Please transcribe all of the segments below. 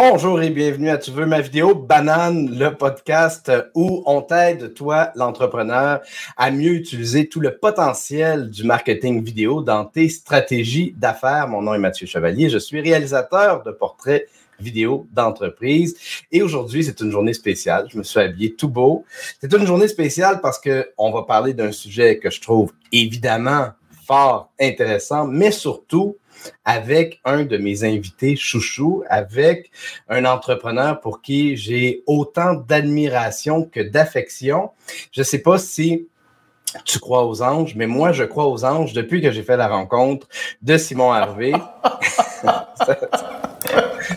Bonjour et bienvenue à Tu veux ma vidéo Banane, le podcast où on t'aide, toi, l'entrepreneur, à mieux utiliser tout le potentiel du marketing vidéo dans tes stratégies d'affaires. Mon nom est Mathieu Chevalier, je suis réalisateur de portraits vidéo d'entreprise. Et aujourd'hui, c'est une journée spéciale. Je me suis habillé tout beau. C'est une journée spéciale parce que on va parler d'un sujet que je trouve évidemment fort intéressant, mais surtout avec un de mes invités chouchou, avec un entrepreneur pour qui j'ai autant d'admiration que d'affection. Je ne sais pas si tu crois aux anges, mais moi, je crois aux anges depuis que j'ai fait la rencontre de Simon Harvey.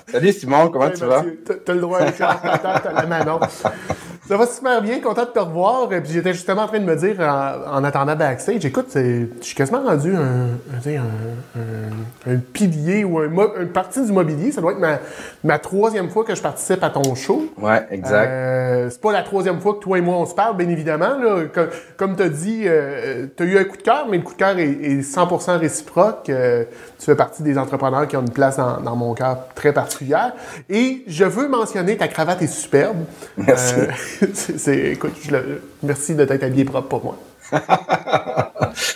Salut Simon, comment tu vas? Tu as le droit à tu la Manon. Ça va super bien, content de te revoir. Puis j'étais justement en train de me dire, en, attendant backstage, écoute, je suis quasiment rendu un, un, un, pilier ou une partie du mobilier. Ça doit être ma, ma, troisième fois que je participe à ton show. Ouais, exact. Euh, c'est pas la troisième fois que toi et moi on se parle, bien évidemment. Là. Comme, tu as dit, euh, tu as eu un coup de cœur, mais le coup de cœur est, 100% réciproque. Euh, tu fais partie des entrepreneurs qui ont une place dans, dans mon cœur très particulière. Et je veux mentionner, ta cravate est superbe. Merci. c'est, écoute, merci de t'être habillé propre pour moi.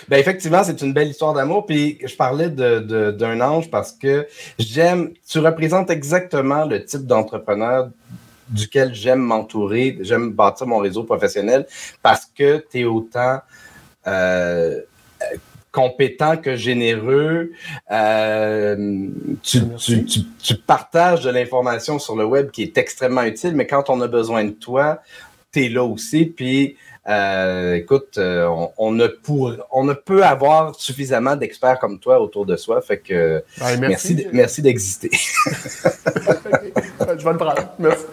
ben effectivement, c'est une belle histoire d'amour. Puis je parlais de, d'un ange parce que j'aime, tu représentes exactement le type d'entrepreneur duquel j'aime m'entourer, j'aime bâtir mon réseau professionnel parce que tu es autant euh, compétent que généreux. Euh, tu, tu, partages de l'information sur le web qui est extrêmement utile, mais quand on a besoin de toi, tu es là aussi. Puis, euh, écoute, euh, on, ne pour, on ne peut avoir suffisamment d'experts comme toi autour de soi. Fait que ben, merci, merci d'exister. Je vais le prendre. Merci.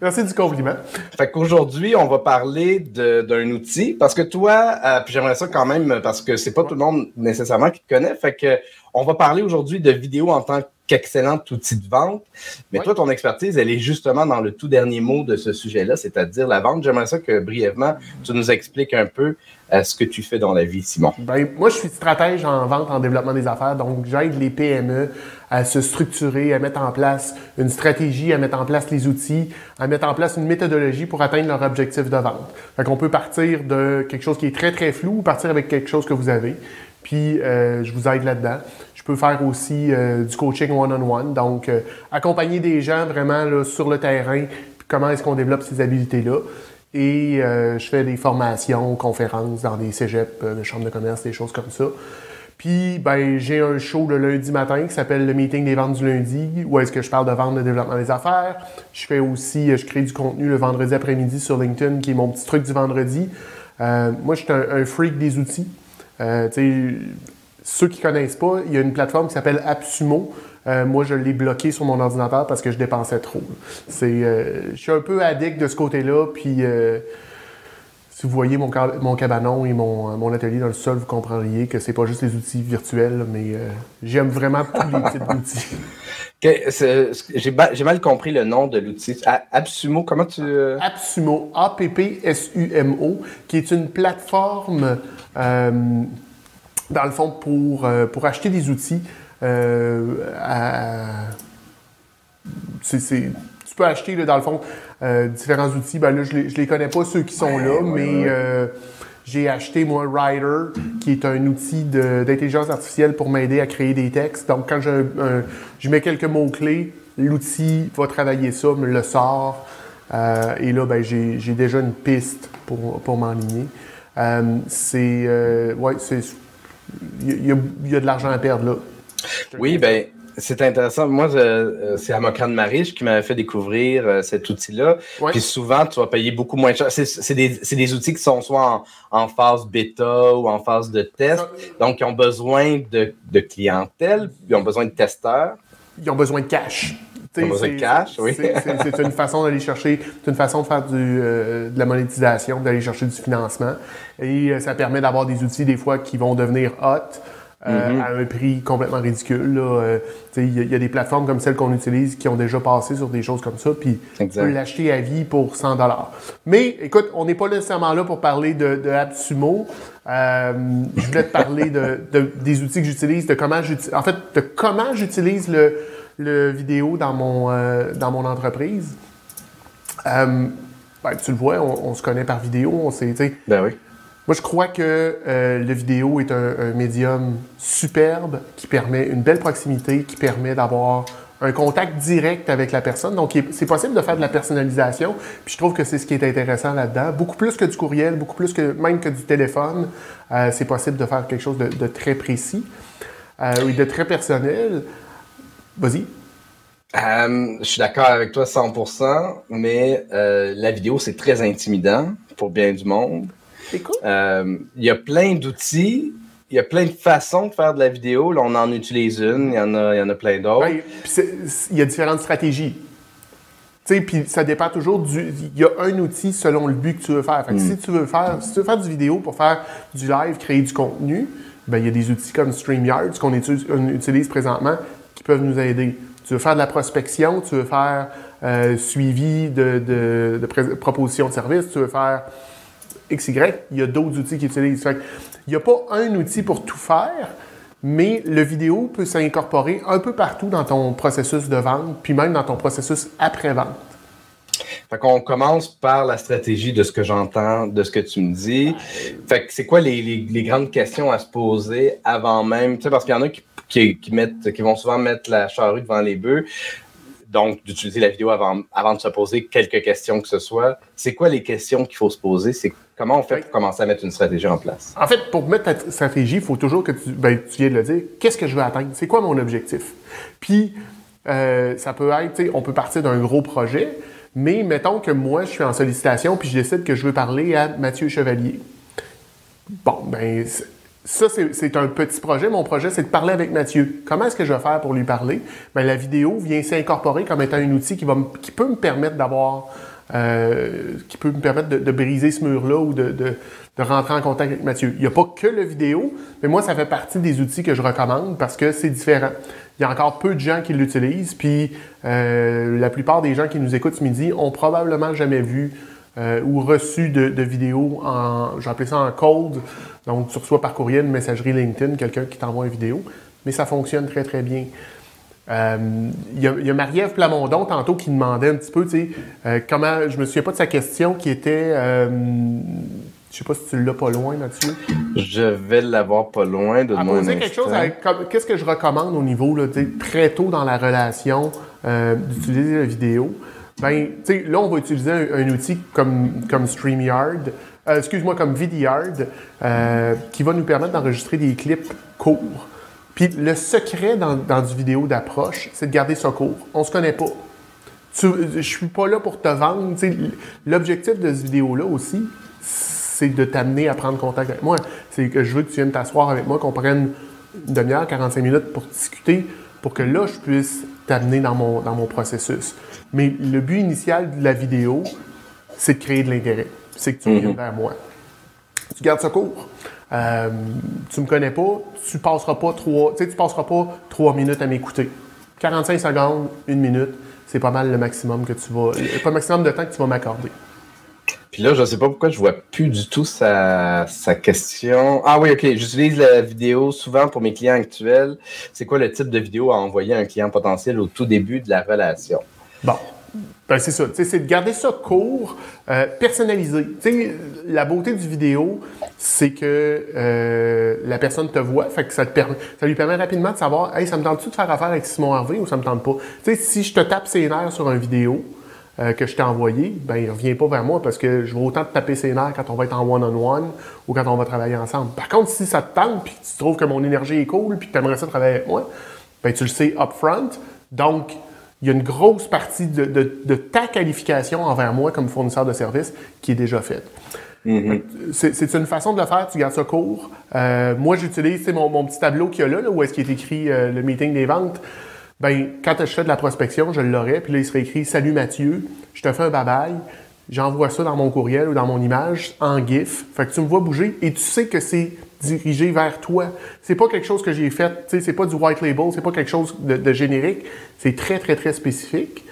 Merci du compliment. Fait qu'aujourd'hui, on va parler d'un outil parce que toi, euh, puis j'aimerais ça quand même parce que c'est pas tout le monde nécessairement qui connaît. Fait que on va parler aujourd'hui de vidéo en tant qu'excellent outil de vente. Mais toi, ton expertise, elle est justement dans le tout dernier mot de ce sujet-là, c'est-à-dire la vente. J'aimerais ça que brièvement, tu nous expliques un peu euh, ce que tu fais dans la vie, Simon. Ben, moi, je suis stratège en vente, en développement des affaires. Donc, j'aide les PME à se structurer, à mettre en place une stratégie, à mettre en place les outils, à mettre en place une méthodologie pour atteindre leur objectif de vente. Fait qu'on peut partir de quelque chose qui est très, très flou ou partir avec quelque chose que vous avez. Puis, euh, je vous aide là-dedans. Je peux faire aussi euh, du coaching one-on-one, donc euh, accompagner des gens vraiment là, sur le terrain, comment est-ce qu'on développe ces habilités-là. Et je fais des formations, conférences dans des cégeps, des chambres de commerce, des choses comme ça. Puis, ben, j'ai un show le lundi matin qui s'appelle le meeting des ventes du lundi, où est-ce que je parle de vente, de développement des affaires. Je fais aussi, je crée du contenu le vendredi après-midi sur LinkedIn, qui est mon petit truc du vendredi. moi, je suis un, freak des outils. Euh, ceux qui connaissent pas, il y a une plateforme qui s'appelle AppSumo. Euh, moi, je l'ai bloqué sur mon ordinateur parce que je dépensais trop. C'est, euh, je suis un peu addict de ce côté-là. Puis, si vous voyez mon, mon cabanon et mon, mon, atelier dans le sol, vous comprendriez que c'est pas juste les outils virtuels, mais j'aime vraiment tous les types d'outils. J'ai mal compris le nom de l'outil. AppSumo, comment tu. AppSumo, A-P-P-S-U-M-O, qui est une plateforme euh, dans le fond, pour, euh, pour acheter des outils, euh, tu peux acheter, dans le fond, différents outils. Ben là, je ne les, connais pas, ceux qui sont là, mais j'ai acheté, moi, Writer, qui est un outil d'intelligence artificielle pour m'aider à créer des textes. Donc, quand je, je mets quelques mots-clés, l'outil va travailler ça, me le sort. et là, ben, j'ai déjà une piste pour, pour m'enligner. Euh, c'est. Euh, ouais, c'est. Il y, a de l'argent à perdre là. Oui, ben. C'est intéressant. Moi, euh, c'est Amokran Mariche qui m'avait fait découvrir cet outil-là. Puis souvent, tu vas payer beaucoup moins cher. C'est des, des, outils qui sont soit en, phase bêta ou en phase de test. Donc, ils ont besoin de, de clientèle, ils ont besoin de testeurs. Ils ont besoin de cash. C'est une façon d'aller chercher, c'est une façon de faire du, euh, de la monétisation, d'aller chercher du financement. Et euh, ça permet d'avoir des outils, des fois, qui vont devenir hot. Euh, mm-hmm. à un prix complètement ridicule. Il y, a des plateformes comme celles qu'on utilise qui ont déjà passé sur des choses comme ça, puis tu peux l'acheter à vie pour 100 Mais écoute, on n'est pas nécessairement là pour parler de, de AppSumo. je voulais te parler de, des outils que j'utilise, de comment j'utilise, en fait, de comment j'utilise le, le vidéo dans mon, euh, dans mon entreprise. Euh, ben, tu le vois, on, se connaît par vidéo, on sait, Ben oui. Moi, je crois que euh, le vidéo est un, médium superbe qui permet une belle proximité, qui permet d'avoir un contact direct avec la personne. Donc, c'est possible de faire de la personnalisation. Puis je trouve que c'est ce qui est intéressant là-dedans. Beaucoup plus que du courriel, beaucoup plus que même que du téléphone. Euh, c'est possible de faire quelque chose de, très précis euh, et de très personnel. Vas-y. Euh, je suis d'accord avec toi 100%, mais la vidéo, c'est très intimidant pour bien du monde. Euh, il y a plein d'outils, il y a plein de façons de faire de la vidéo. Là, on en utilise une, il y en a, y en a plein d'autres. il y a différentes stratégies. Puis ça dépend toujours du. Il y a un outil selon le but que tu veux faire. Hmm. si, tu veux faire si tu veux faire du vidéo pour faire du live, créer du contenu, ben, il y a des outils comme StreamYard, qu'on utilise présentement, qui peuvent nous aider. Tu veux faire de la prospection, tu veux faire euh, suivi de, de, de proposition de service, tu veux faire XY, il y a d'autres outils qui utilisent. il n'y a pas un outil pour tout faire, mais le vidéo peut s'incorporer un peu partout dans ton processus de vente, puis même dans ton processus après-vente. Fait qu'on commence par la stratégie de ce que j'entends, de ce que tu me dis. Fait que c'est quoi les, grandes questions à se poser avant même, tu sais, parce qu'il y en a qui, mettent, qui vont souvent mettre la charrue devant les bœufs donc d'utiliser la vidéo avant, avant de se poser quelques questions que ce soit. C'est quoi les questions qu'il faut se poser? C'est comment on fait pour commencer à mettre une stratégie en place? En fait, pour mettre ta stratégie, il faut toujours que tu, ben, tu viens de le dire, qu'est-ce que je veux atteindre? C'est quoi mon objectif? Puis, euh, ça peut être, on peut partir d'un gros projet, mais mettons que moi, je suis en sollicitation, puis je décide que je veux parler à Mathieu Chevalier. Bon, ben, ça, c'est un petit projet. Mon projet, c'est de parler avec Mathieu. Comment est-ce que je vais faire pour lui parler? Bien, la vidéo vient s'incorporer comme étant un outil qui, va qui peut me permettre d'avoir, euh, qui peut me permettre de, briser ce mur-là ou de, de, de, rentrer en contact avec Mathieu. Il n'y a pas que le vidéo, mais moi, ça fait partie des outils que je recommande parce que c'est différent. Il y a encore peu de gens qui l'utilisent, puis euh, la plupart des gens qui nous écoutent ce midi ont probablement jamais vu euh, ou reçu de, de vidéos en, j'appelle ça en cold, donc tu reçois par courriel, une messagerie LinkedIn, quelqu'un qui t'envoie une vidéo, mais ça fonctionne très très bien. Euh, il y, a Marie-Ève Plamondon tantôt qui demandait un petit peu, tu sais, euh, comment, je me souviens pas de sa question qui était, euh, je sais pas si tu l'as pas loin là-dessus. Je vais l'avoir pas loin de moi. quelque chose, qu'est-ce que je recommande au niveau, là, très tôt dans la relation, d'utiliser la vidéo? Ben, tu là, on va utiliser un, outil comme, StreamYard, euh, excuse-moi, comme Vidyard, euh, qui va nous permettre d'enregistrer des clips courts. Puis le secret dans, du vidéo d'approche, c'est de garder ça court. On se connaît pas. Je je suis pas là pour te vendre. L'objectif de cette vidéo-là aussi, c'est de t'amener à prendre contact avec moi. C'est que je veux que tu viennes t'asseoir avec moi, qu'on prenne une demi-heure, 45 minutes pour discuter, pour que là, je puisse t'amener dans mon, dans mon processus. Mais le but initial de la vidéo, c'est de créer de l'intérêt. C'est que tu viens mhm. vers moi. Tu gardes ça court. Euh, tu me connais pas, tu passeras pas trois, tu passeras pas trois minutes à m'écouter. 45 secondes, une minute, c'est pas mal le maximum que tu vas, pas le maximum de temps que tu vas m'accorder. Puis là, je ne sais pas pourquoi je vois plus du tout sa, sa question. Ah oui, ok. J'utilise la vidéo souvent pour mes clients actuels. C'est quoi le type de vidéo à envoyer à un client potentiel au tout début de la relation? Bon. Ben, c'est ça. C'est de garder ça court, euh, personnalisé. la beauté du vidéo, c'est que euh, la personne te voit, fait que ça, te permet, ça lui permet rapidement de savoir Hey, ça me tente-tu de faire affaire avec Simon Harvey ou ça me tente pas? sais, si je te tape ses nerfs sur une vidéo euh, que je t'ai envoyée, ben il revient pas vers moi parce que je vais autant te taper ses nerfs quand on va être en one-on-one ou quand on va travailler ensemble. Par contre, si ça te tente puis tu trouves que mon énergie est cool puis que tu aimerais ça travailler avec moi, ben tu le sais upfront. Donc, il y a une grosse partie de, ta qualification envers moi comme fournisseur de services qui est déjà faite. Mm-hmm. C'est une façon de le faire, tu gardes ça court. Euh, moi, j'utilise mon, mon petit tableau qu'il y a là, où est-ce qu'il est écrit euh, le meeting des ventes. Ben, quand je fais de la prospection, je l'aurai, puis là, il serait écrit Salut Mathieu, je te fais un bye J'envoie ça dans mon courriel ou dans mon image en GIF. Fait que tu me vois bouger et tu sais que c'est dirigé vers toi. C'est pas quelque chose que j'ai fait, c'est pas du white label, c'est pas quelque chose de, générique, c'est très, très, très spécifique.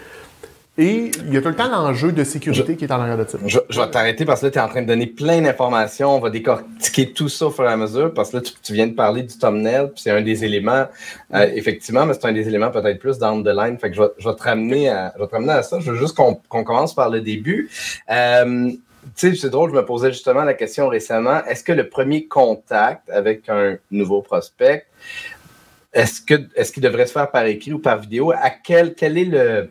Et il y a tout le temps l'enjeu de sécurité qui est en arrière de ça. Je, vais t'arrêter parce que là, tu es en train de donner plein d'informations. On va décortiquer tout ça au fur et à mesure parce que là, tu, viens de parler du thumbnail, puis c'est un des éléments, euh, effectivement, mais c'est un des éléments peut-être plus down the line. Fait que je vais, je vais te, ramener à, je vais te ramener à ça. Je veux juste qu'on commence par le début. Euh, tu sais, c'est drôle, je me posais justement la question récemment. Est-ce que le premier contact avec un nouveau prospect, est-ce qu'il devrait se faire par écrit ou par vidéo? À quel, quel est le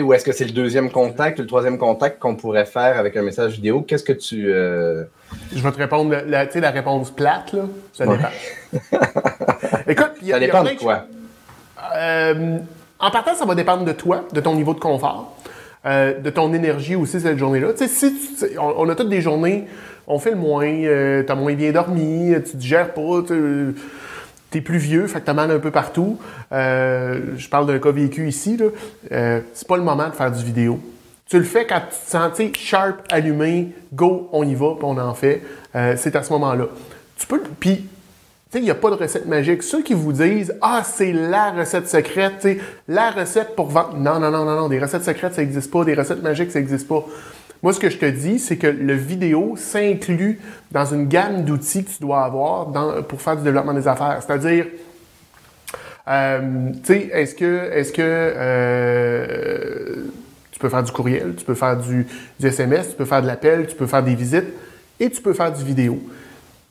ou est-ce que c'est le deuxième contact ou le troisième contact qu'on pourrait faire avec un message vidéo? Qu'est-ce que tu. Euh, Je vais te répondre, la, la réponse plate, là. Ça dépend. Écoute, il y a, ça dépend de quoi? Euh, en partant, ça va dépendre de toi, de ton niveau de confort, euh, de ton énergie aussi cette journée-là. Tu sais, si on, a toutes des journées, on fait le moins, tu as moins bien dormi, tu digères pas, t'es plus vieux, fait que un peu partout. Euh, je parle d'un cas vécu ici, là. Euh, c'est pas le moment de faire du vidéo. Tu le fais quand tu te sens sharp, allumé, go, on y va, puis on en fait. Euh, c'est à ce moment-là. Tu peux. Puis, tu sais, il n'y a pas de recette magique. Ceux qui vous disent Ah, c'est la recette secrète, tu la recette pour vendre. Non, non, non, non, non. Des recettes secrètes, ça n'existe pas. Des recettes magiques, ça n'existe pas. Moi, ce que je te dis, c'est que le vidéo s'inclut dans une gamme d'outils que tu dois avoir pour faire du développement des affaires. C'est-à-dire, euh, tu sais, est-ce que, est-ce que euh, tu peux faire du courriel, tu peux faire du, du SMS, tu peux faire de l'appel, tu peux faire des visites et tu peux faire du vidéo.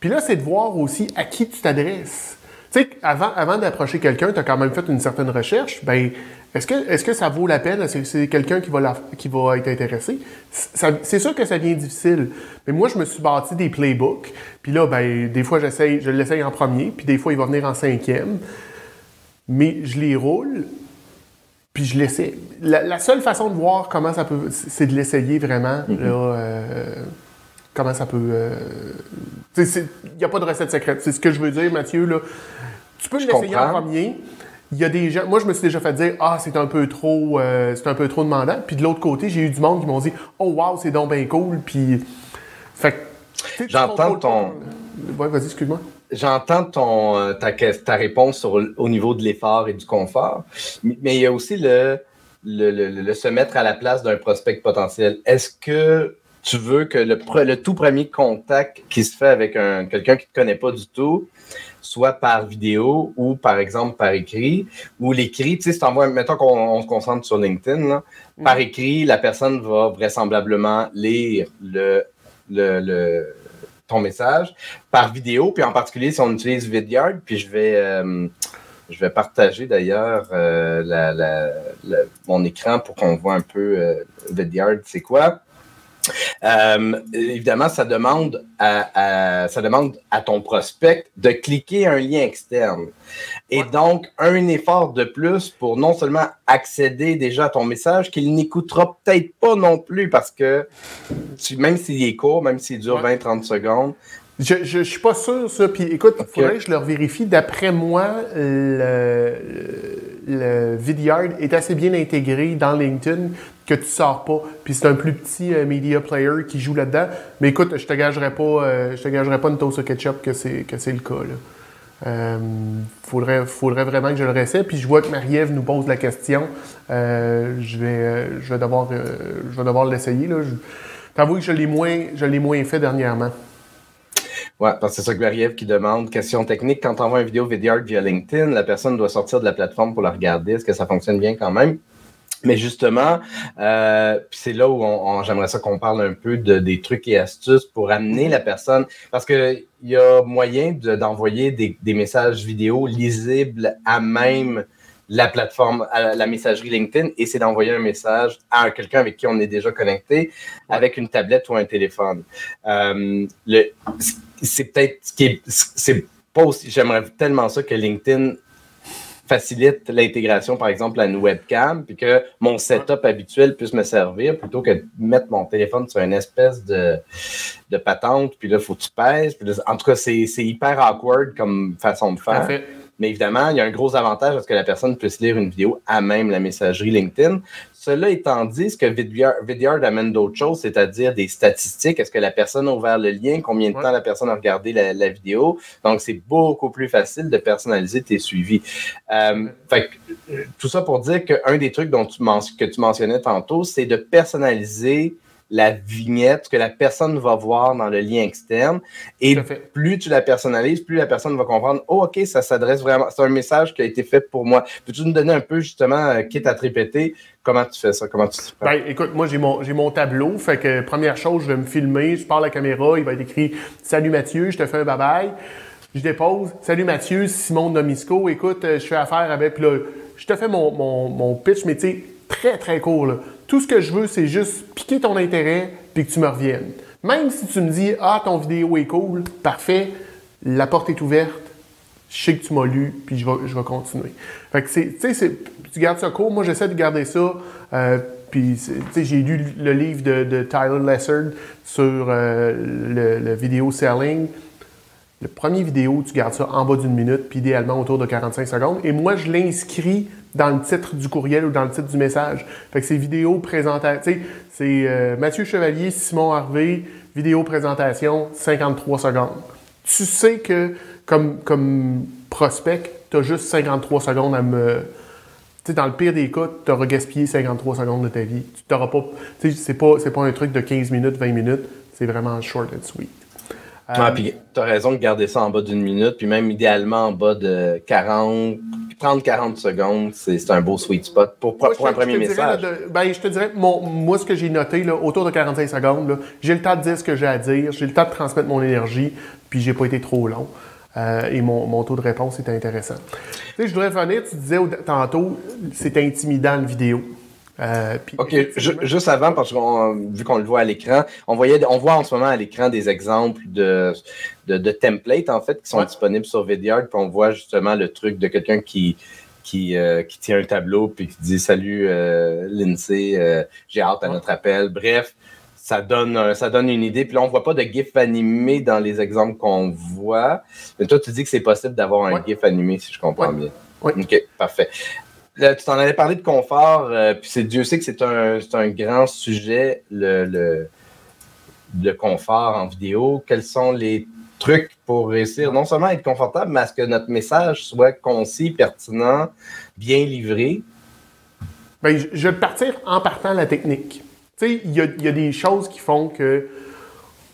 Puis là, c'est de voir aussi à qui tu t'adresses. Tu sais, avant, avant d'approcher quelqu'un, tu as quand même fait une certaine recherche. Ben, est-ce que, est que ça vaut la peine? Est-ce que c'est quelqu'un qui, va qui va être intéressé? C'est sûr que ça devient difficile. Mais moi, je me suis bâti des playbooks. Puis là, ben, des fois, j'essaye, je l'essaye en premier. Puis des fois, il va venir en cinquième. Mais je les roule. Puis je l'essaie. La, seule façon de voir comment ça peut, c'est de l'essayer vraiment. Mm-hmm. euh, comment ça peut. Euh, il n'y a pas de recette secrète. C'est ce que je veux dire, Mathieu. Là. Tu peux l'essayer en premier. Il y a des gens. Moi, je me suis déjà fait dire Ah, c'est un peu trop euh, c'est un peu trop demandant. Puis de l'autre côté, j'ai eu du monde qui m'ont dit Oh wow, c'est donc bien cool. Puis. Fait J'entends ton. Ouais, vas-y, excuse-moi. J'entends ton euh, ta, ta réponse sur, au niveau de l'effort et du confort. Mais il y a aussi le, le, le, le se mettre à la place d'un prospect potentiel. Est-ce que tu veux que le, le, tout premier contact qui se fait avec un, quelqu'un qui ne te connaît pas du tout soit par vidéo ou par exemple par écrit, ou l'écrit, tu sais, si t'envoies, mettons qu'on se concentre sur LinkedIn, par écrit, la personne va vraisemblablement lire le, le, ton message. Par vidéo, puis en particulier si on utilise Vidyard, puis je vais, euh, je vais partager d'ailleurs euh, la, mon écran pour qu'on voit un peu euh, Vidyard, c'est quoi. Euh, évidemment, ça demande à, ça demande à ton prospect de cliquer un lien externe. Et donc, un effort de plus pour non seulement accéder déjà à ton message, qu'il n'écoutera peut-être pas non plus parce que même s'il est court, même s'il dure 20-30 secondes, je, ne suis pas sûr, ça. Puis écoute, il faudrait que je le vérifie. D'après moi, le, le Vidyard est assez bien intégré dans LinkedIn que tu sors pas. Puis c'est un plus petit euh, media player qui joue là-dedans. Mais écoute, je te gagerai pas, euh, je te gagerai pas une toast au ketchup que c'est que c'est le cas. Il euh, faudrait, faudrait vraiment que je le réessaie. Puis je vois que Marie-Ève nous pose la question. je vais, je vais devoir, je vais devoir l'essayer. Là. T'avoue que je l'ai moins, je l'ai moins fait dernièrement. Ouais, parce que c'est ça que Marie-Ève qui demande. Question technique, quand on envoie une vidéo Vidyard via LinkedIn, la personne doit sortir de la plateforme pour la regarder. Est-ce que ça fonctionne bien quand même? Mais justement, euh, c'est là où on, j'aimerais ça qu'on parle un peu de, des trucs et astuces pour amener la personne, parce qu'il y a moyen d'envoyer des, des, messages vidéo lisibles à même la plateforme, à la messagerie LinkedIn, et c'est d'envoyer un message à quelqu'un avec qui on est déjà connecté, avec une tablette ou un téléphone. Euh, le, c'est peut-être ce qui est, c'est pas aussi, j'aimerais tellement ça que LinkedIn facilite l'intégration, par exemple, à une webcam, puis que mon setup habituel puisse me servir plutôt que de mettre mon téléphone sur une espèce de, de patente, puis là, il faut que tu pèses. en tout cas, c'est hyper awkward comme façon de faire. Mais évidemment, il y a un gros avantage à ce que la personne puisse lire une vidéo à même la messagerie LinkedIn. Cela étant dit, ce que Vidyard, amène d'autres choses, c'est-à-dire des statistiques. Est-ce que la personne a ouvert le lien? Combien de temps la personne a regardé la, vidéo? Donc, c'est beaucoup plus facile de personnaliser tes suivis. Euh, fait tout ça pour dire qu'un des trucs dont tu que tu mentionnais tantôt, c'est de personnaliser la vignette que la personne va voir dans le lien externe. Et plus tu la personnalises, plus la personne va comprendre Oh, OK, ça s'adresse vraiment. C'est un message qui a été fait pour moi. Peux-tu nous donner un peu, justement, euh, quitte à te répéter, comment tu fais ça? Comment tu ben, écoute, moi, j'ai mon, j'ai mon tableau. Fait que, première chose, je vais me filmer, je parle à la caméra, il va être écrit Salut Mathieu, je te fais un bye-bye. Je dépose. Salut Mathieu, Simon Nomisco. Écoute, euh, je fais affaire avec. Là, je te fais mon, mon, mon pitch, mais tu sais, très, très court. Là. Tout ce que je veux, c'est juste piquer ton intérêt puis que tu me reviennes. Même si tu me dis Ah, ton vidéo est cool, parfait, la porte est ouverte, je sais que tu m'as lu, puis je vais, je vais continuer. Fait que c'est, tu gardes ça court. Moi, j'essaie de garder ça. Euh, j'ai lu le livre de, Tyler Lessard sur euh, le, le, vidéo selling. Le premier vidéo, tu gardes ça en bas d'une minute, puis idéalement autour de 45 secondes. Et moi, je l'inscris dans le titre du courriel ou dans le titre du message. Fait que c'est vidéo présentation. C'est Mathieu Chevalier, Simon Harvey, vidéo présentation, 53 secondes. Tu sais que comme, comme prospect, tu as juste 53 secondes à me. Dans le pire des cas, tu auras gaspillé 53 secondes de ta vie. Tu t'auras pas. C'est pas un truc de 15 minutes, 20 minutes. C'est vraiment short and sweet. Ah, puis tu as raison de garder ça en bas d'une minute, puis même idéalement en bas de 40, 30-40 secondes, c'est un beau sweet spot pour, un premier message. ben, je te dirais, moi, ce que j'ai noté, là, autour de 45 secondes, j'ai le temps de dire ce que j'ai à dire, j'ai le temps de transmettre mon énergie, puis j'ai pas été trop long. Euh, et mon, taux de réponse était intéressant. Tu sais, je voudrais revenir, tu disais tantôt, c'est intimidant une vidéo. Euh, OK, juste avant, parce que vu qu'on le voit à l'écran, on, voyait, on voit en ce moment à l'écran des exemples de, de, templates, en fait, qui sont disponibles sur Vidyard, puis on voit justement le truc de quelqu'un qui, qui, euh, qui, tient un tableau, puis qui dit « Salut, euh, Lindsay, j'ai hâte à notre appel. » Bref, ça donne, ça donne une idée. Puis là, on ne voit pas de GIF animé dans les exemples qu'on voit. Mais toi, tu dis que c'est possible d'avoir un GIF animé, si je comprends bien. Oui. OK, parfait tu t'en avais parlé de confort, euh, puis c'est Dieu sait que c'est un, un, grand sujet, le, le, confort en vidéo. Quels sont les trucs pour réussir non seulement à être confortable, mais à ce que notre message soit concis, pertinent, bien livré? Bien, je vais partir en partant la technique. Tu sais, il y a, y a, des choses qui font que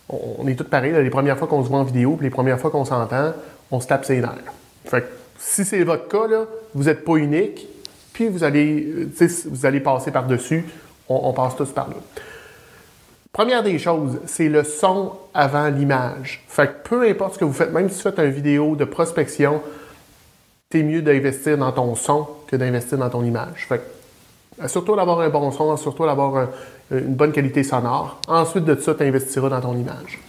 on est tous pareils. les premières fois qu'on se voit en vidéo, puis les premières fois qu'on s'entend, on se tape ses nerfs. Fait que, si c'est votre cas, là, vous n'êtes pas unique puis vous allez, euh, vous allez passer par-dessus. On, passe tous par là. Première des choses, c'est le son avant l'image. Fait que peu importe ce que vous faites, même si tu fais une vidéo de prospection, c'est mieux d'investir dans ton son que d'investir dans ton image. Fait que, surtout d'avoir un bon son, surtout d'avoir une bonne qualité sonore. Ensuite de ça, tu investiras dans ton image.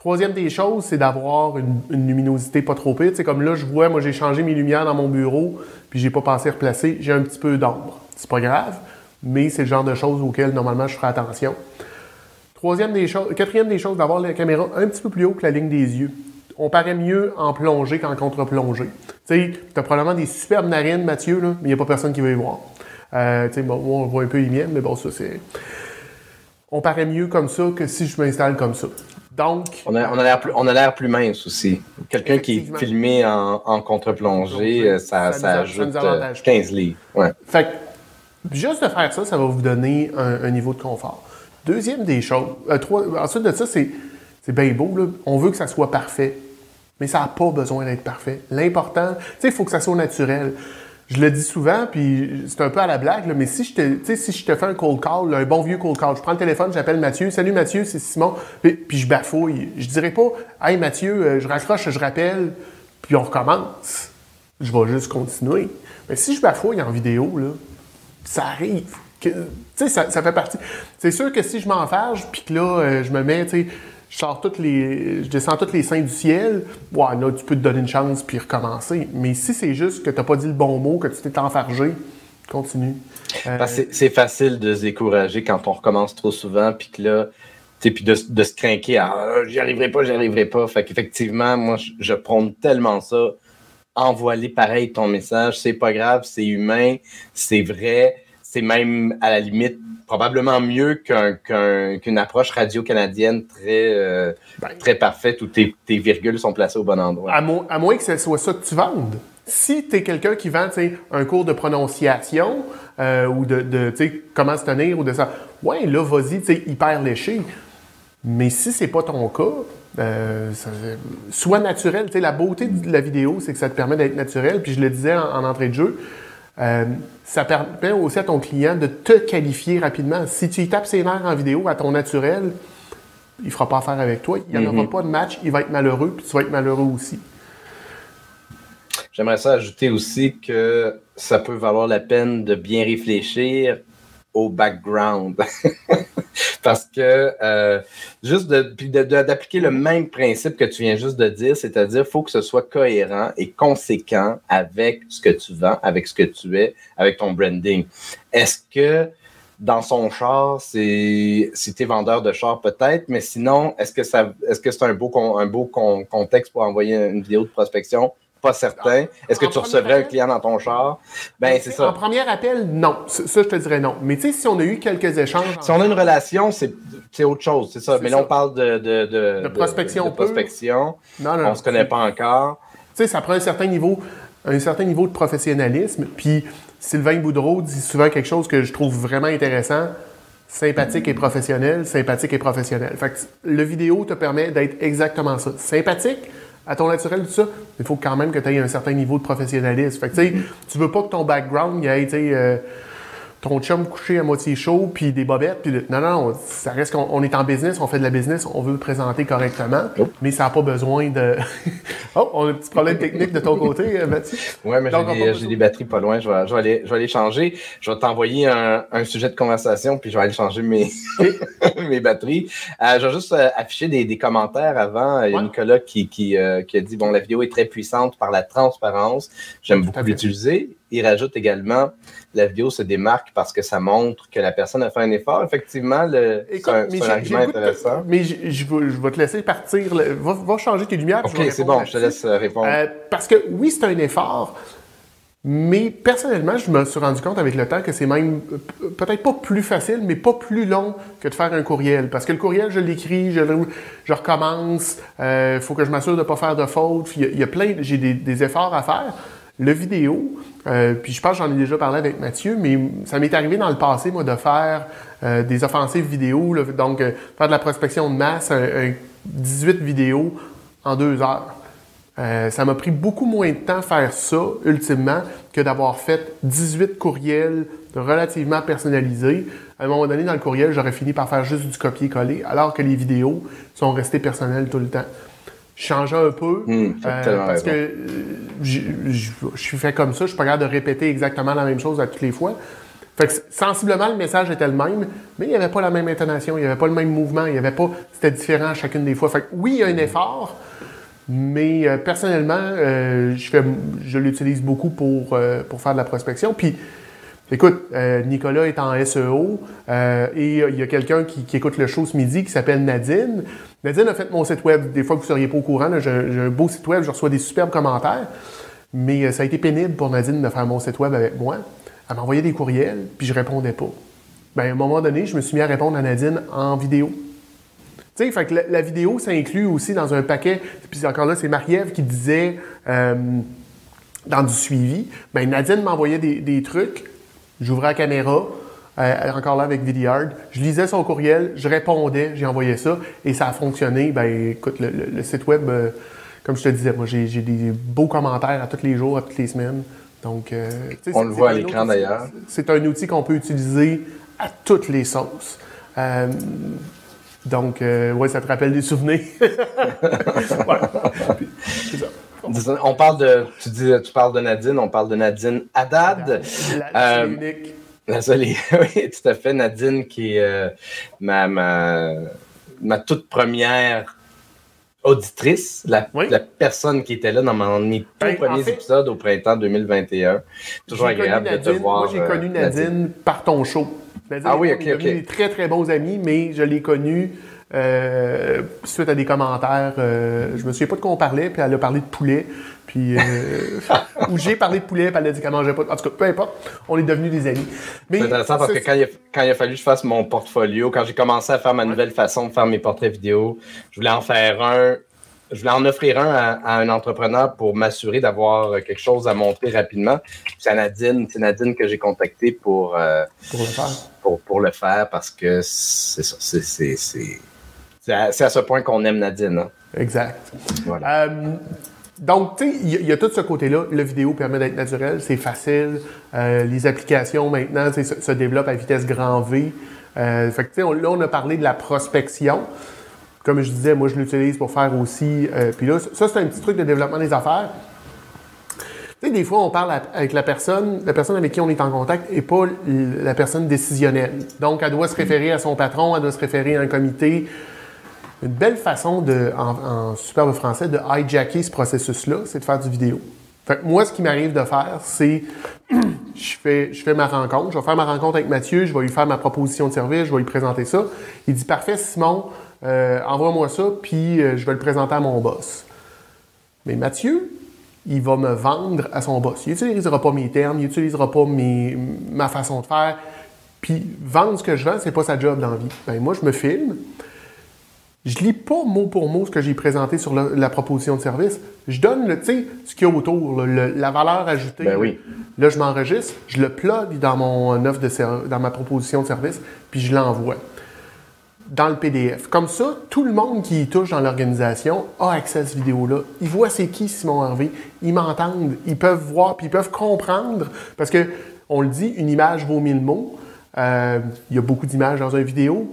Troisième des choses, c'est d'avoir une, luminosité pas trop pire. C'est comme là, je vois, moi j'ai changé mes lumières dans mon bureau, puis j'ai pas pensé replacer, j'ai un petit peu d'ombre. C'est pas grave, mais c'est le genre de choses auxquelles normalement je ferai attention. Troisième des choses, quatrième des choses, d'avoir la caméra un petit peu plus haut que la ligne des yeux. On paraît mieux en plongée qu'en contre-plongée. Tu as probablement des superbes narines, Mathieu, mais il n'y a pas personne qui veut y voir. Euh, bon, on voit un peu les miennes, mais bon, ça c'est. On paraît mieux comme ça que si je m'installe comme ça. Donc. On a, l'air plus, plus mince aussi. Quelqu'un qui est filmé en, contre-plongée, euh, ça, ajoute 15 euh, livres. Fait juste de faire ça, ça va vous donner un, niveau de confort. Deuxième des choses, euh, ensuite de ça, c'est, bien beau. On veut que ça soit parfait. Mais ça n'a pas besoin d'être parfait. L'important, tu sais, il faut que ça soit naturel je le dis souvent, puis c'est un peu à la blague, mais si je, te, si je te fais un cold call, un bon vieux cold call, je prends le téléphone, j'appelle Mathieu, salut Mathieu, c'est Simon, puis, je bafouille. Je dirais pas, hey Mathieu, euh, je raccroche, je rappelle, puis on recommence. Je vais juste continuer. Mais si je bafouille en vidéo, là, ça arrive. Tu sais, ça, fait partie. C'est sûr que si je m'enfarge, puis que là, euh, je me mets, tu sais, je toutes les, je descends toutes les seins du ciel, ouais, là, tu peux te donner une chance puis recommencer. Mais si c'est juste que tu n'as pas dit le bon mot, que tu t'es enfargé, continue. Euh, c'est facile de se décourager quand on recommence trop souvent, puis que là, puis de, de, se craquer à ah, j'y arriverai pas, j'y arriverai pas. Fait qu'effectivement, moi, je, prône tellement ça envoie-les pareil ton message. C'est pas grave, c'est humain, c'est vrai, c'est même à la limite probablement mieux qu'une approche radio-canadienne très, euh, ben. très parfaite où tes, virgules sont placées au bon endroit. À, à moins que ce soit ça que tu vendes. Si tu es quelqu'un qui vend un cours de prononciation euh, ou de, de comment se tenir ou de ça, ouais, là, vas-y, hyper léché. Mais si c'est pas ton cas, euh, soit naturel. la beauté de la vidéo, c'est que ça te permet d'être naturel. Puis je le disais en, entrée de jeu, euh, ça permet aussi à ton client de te qualifier rapidement. Si tu y tapes ses nerfs en vidéo à ton naturel, il ne fera pas affaire avec toi. Il n'y en aura mm-hmm. pas de match. Il va être malheureux, puis tu vas être malheureux aussi. J'aimerais ça ajouter aussi que ça peut valoir la peine de bien réfléchir au background. Parce que euh, juste d'appliquer le même principe que tu viens juste de dire, c'est-à-dire faut que ce soit cohérent et conséquent avec ce que tu vends, avec ce que tu es, avec ton branding. Est-ce que dans son char, c'est si tu es vendeur de char peut-être, mais sinon, est-ce que ça est-ce que c'est un beau un beau contexte pour envoyer une vidéo de prospection? Pas certain. Est-ce que tu recevrais un client dans ton char? Ben, c'est ça. En premier appel, non. Ça, je te dirais non. Mais tu sais, si on a eu quelques échanges. Si on a une relation, c'est autre chose, c'est ça. Mais là, on parle de, de, de, prospection. De, prospection. Non, non, on ne se connaît pas encore. Tu sais, ça prend un certain niveau, un certain niveau de professionnalisme. Puis Sylvain Boudreau dit souvent quelque chose que je trouve vraiment intéressant. Sympathique et professionnel, sympathique et professionnel. Fait que le vidéo te permet d'être exactement ça. Sympathique, à ton naturel, tout ça, il faut quand même que tu aies un certain niveau de professionnalisme. Fait que, tu sais, tu veux pas que ton background, ait été euh, ton chum couché à moitié chaud, puis des bobettes, puis non, non, ça reste qu'on est en business, on fait de la business, on veut le présenter correctement, oh. mais ça n'a pas besoin de... oh, on a un petit problème technique de ton côté, euh, Mathieu. Oui, mais j'ai des, batteries pas loin, je vais, je vais, aller, je vais aller changer. Je vais t'envoyer un, un, sujet de conversation, puis je vais aller changer mes, mes batteries. Euh, je vais juste euh, afficher des, des, commentaires avant. Il y a Nicolas qui, qui, qui, a dit, bon, la vidéo est très puissante par la transparence. J'aime beaucoup l'utiliser. Il rajoute également la vidéo se démarque parce que ça montre que la personne a fait un effort. Effectivement, c'est un, argument intéressant. mais je, je, vais, te laisser partir. Va, changer tes lumières. OK, c'est bon, je te laisse euh, répondre. Euh, parce que oui, c'est un effort, mais personnellement, je me suis rendu compte avec le temps que c'est même euh, peut-être pas plus facile, mais pas plus long que de faire un courriel. Parce que le courriel, je l'écris, je, je, recommence, il faut que je m'assure de ne pas faire de fautes. Il y a, plein, j'ai des efforts à faire. Le vidéo, euh, puis je pense que j'en ai déjà parlé avec Mathieu, mais ça m'est arrivé dans le passé, moi, de faire euh, des offensives vidéo, donc euh, faire de la prospection de masse, 18 vidéos en deux heures. ça m'a pris beaucoup moins de temps faire ça, ultimement, que d'avoir fait 18 courriels relativement personnalisés. À un moment donné, dans le courriel, j'aurais fini par faire juste du copier-coller, alors que les vidéos sont restées personnelles tout le temps changer un peu. Hmm, euh, parce que euh, je, suis fait comme ça, je suis pas capable de répéter exactement la même chose à toutes les fois. Fait que sensiblement, le message était le même, mais il n'y avait pas la même intonation, il n'y avait pas le même mouvement, il y avait pas. C'était différent à chacune des fois. Fait que oui, il y a un effort, mais euh, personnellement, je, fais, je l'utilise beaucoup pour, pour faire de la prospection. Puis Écoute, Nicolas est en SEO et il y a quelqu'un qui, écoute le show ce midi qui s'appelle Nadine. Nadine a fait mon site web. Des fois, vous ne seriez pas au courant. J'ai un beau site web, je reçois des superbes commentaires. Mais euh, ça a été pénible pour Nadine de faire mon site web avec moi. Elle m'envoyait des courriels, puis je répondais pas. Ben, à un moment donné, je me suis mis à répondre à Nadine en vidéo. Tu sais, la, vidéo, ça inclut aussi dans un paquet. Puis encore là, c'est Marie-Ève qui disait euh, dans du suivi. Ben, Nadine m'envoyait des trucs. J'ouvrais la caméra, euh, encore là avec Vidyard. Je lisais son courriel, je répondais, j'ai envoyé ça et ça a fonctionné. Ben, écoute, le, site web, euh, comme je te disais, moi, j'ai des beaux commentaires à tous les jours, à toutes les semaines. Donc, euh, On le voit à l'écran d'ailleurs. C'est un outil qu'on peut utiliser à toutes les sauces. donc, ouais, ça te rappelle des souvenirs. On parle de, tu dis, tu parles de Nadine, on parle de Nadine Haddad. La, unique. oui, tout à fait. Nadine, qui est euh, ma, ma, toute première auditrice, la, personne qui était là dans tout ben, premiers épisodes au printemps 2021. Toujours agréable de te voir. Moi, j'ai connu euh, Nadine, par ton show. ah oui, ok, très, très bons amis, mais je l'ai connu euh, suite à des commentaires. Euh, je me souviens pas de quoi on parlait, puis elle a parlé de poulet. Puis, euh, ou j'ai parlé de poulet, puis elle a dit qu'elle mangeait pas. En tout cas, peu importe, on est devenus des amis. C'est intéressant parce que quand il, a, quand il, a, fallu que je fasse mon portfolio, quand j'ai commencé à faire ma nouvelle façon de faire mes portraits vidéo, je voulais en faire un je voulais en offrir un à, un entrepreneur pour m'assurer d'avoir quelque chose à montrer rapidement. C'est Nadine, c'est Nadine que j'ai contacté pour, euh, pour le faire. Pour, pour, le faire parce que c'est ça, c'est, c'est, à, ce point qu'on aime Nadine. Hein. Exact. Voilà. Euh, donc, tu sais, il y, a tout ce côté-là. Le vidéo permet d'être naturel, c'est facile. Euh, les applications maintenant se, se, développent à vitesse grand V. Euh, fait que, tu sais, là, on a parlé de la prospection comme je disais, moi, je l'utilise pour faire aussi. Puis là, ça, c'est un petit truc de développement des affaires. Tu sais, des fois, on parle avec la personne, la personne avec qui on est en contact et pas la personne décisionnelle. Donc, elle doit se référer à son patron, elle doit se référer à un comité. Une belle façon, de, en, superbe français, de hijacker ce processus-là, c'est de faire du vidéo. Fait que moi, ce qui m'arrive de faire, c'est je fais, je fais ma rencontre, je vais faire ma rencontre avec Mathieu, je vais lui faire ma proposition de service, je vais lui présenter ça. Il dit Parfait, Simon, euh, envoie-moi ça, puis euh, je vais le présenter à mon boss. Mais Mathieu, il va me vendre à son boss. Il n'utilisera pas mes termes, il n'utilisera pas mes, ma façon de faire. Puis vendre ce que je vends, c'est pas sa job dans la vie. Ben, moi, je me filme. Je lis pas mot pour mot ce que j'ai présenté sur la, proposition de service. Je donne le, ce qu'il y a autour, la valeur ajoutée. Ben oui. Là, je m'enregistre, je le plug dans mon offre de dans ma proposition de service, puis je l'envoie dans le PDF. Comme ça, tout le monde qui y touche dans l'organisation a accès à cette vidéo-là. Ils voient c'est qui Simon Harvey, ils m'entendent, ils peuvent voir, puis ils peuvent comprendre, parce que on le dit, une image vaut mille mots. Euh, il y a beaucoup d'images dans une vidéo.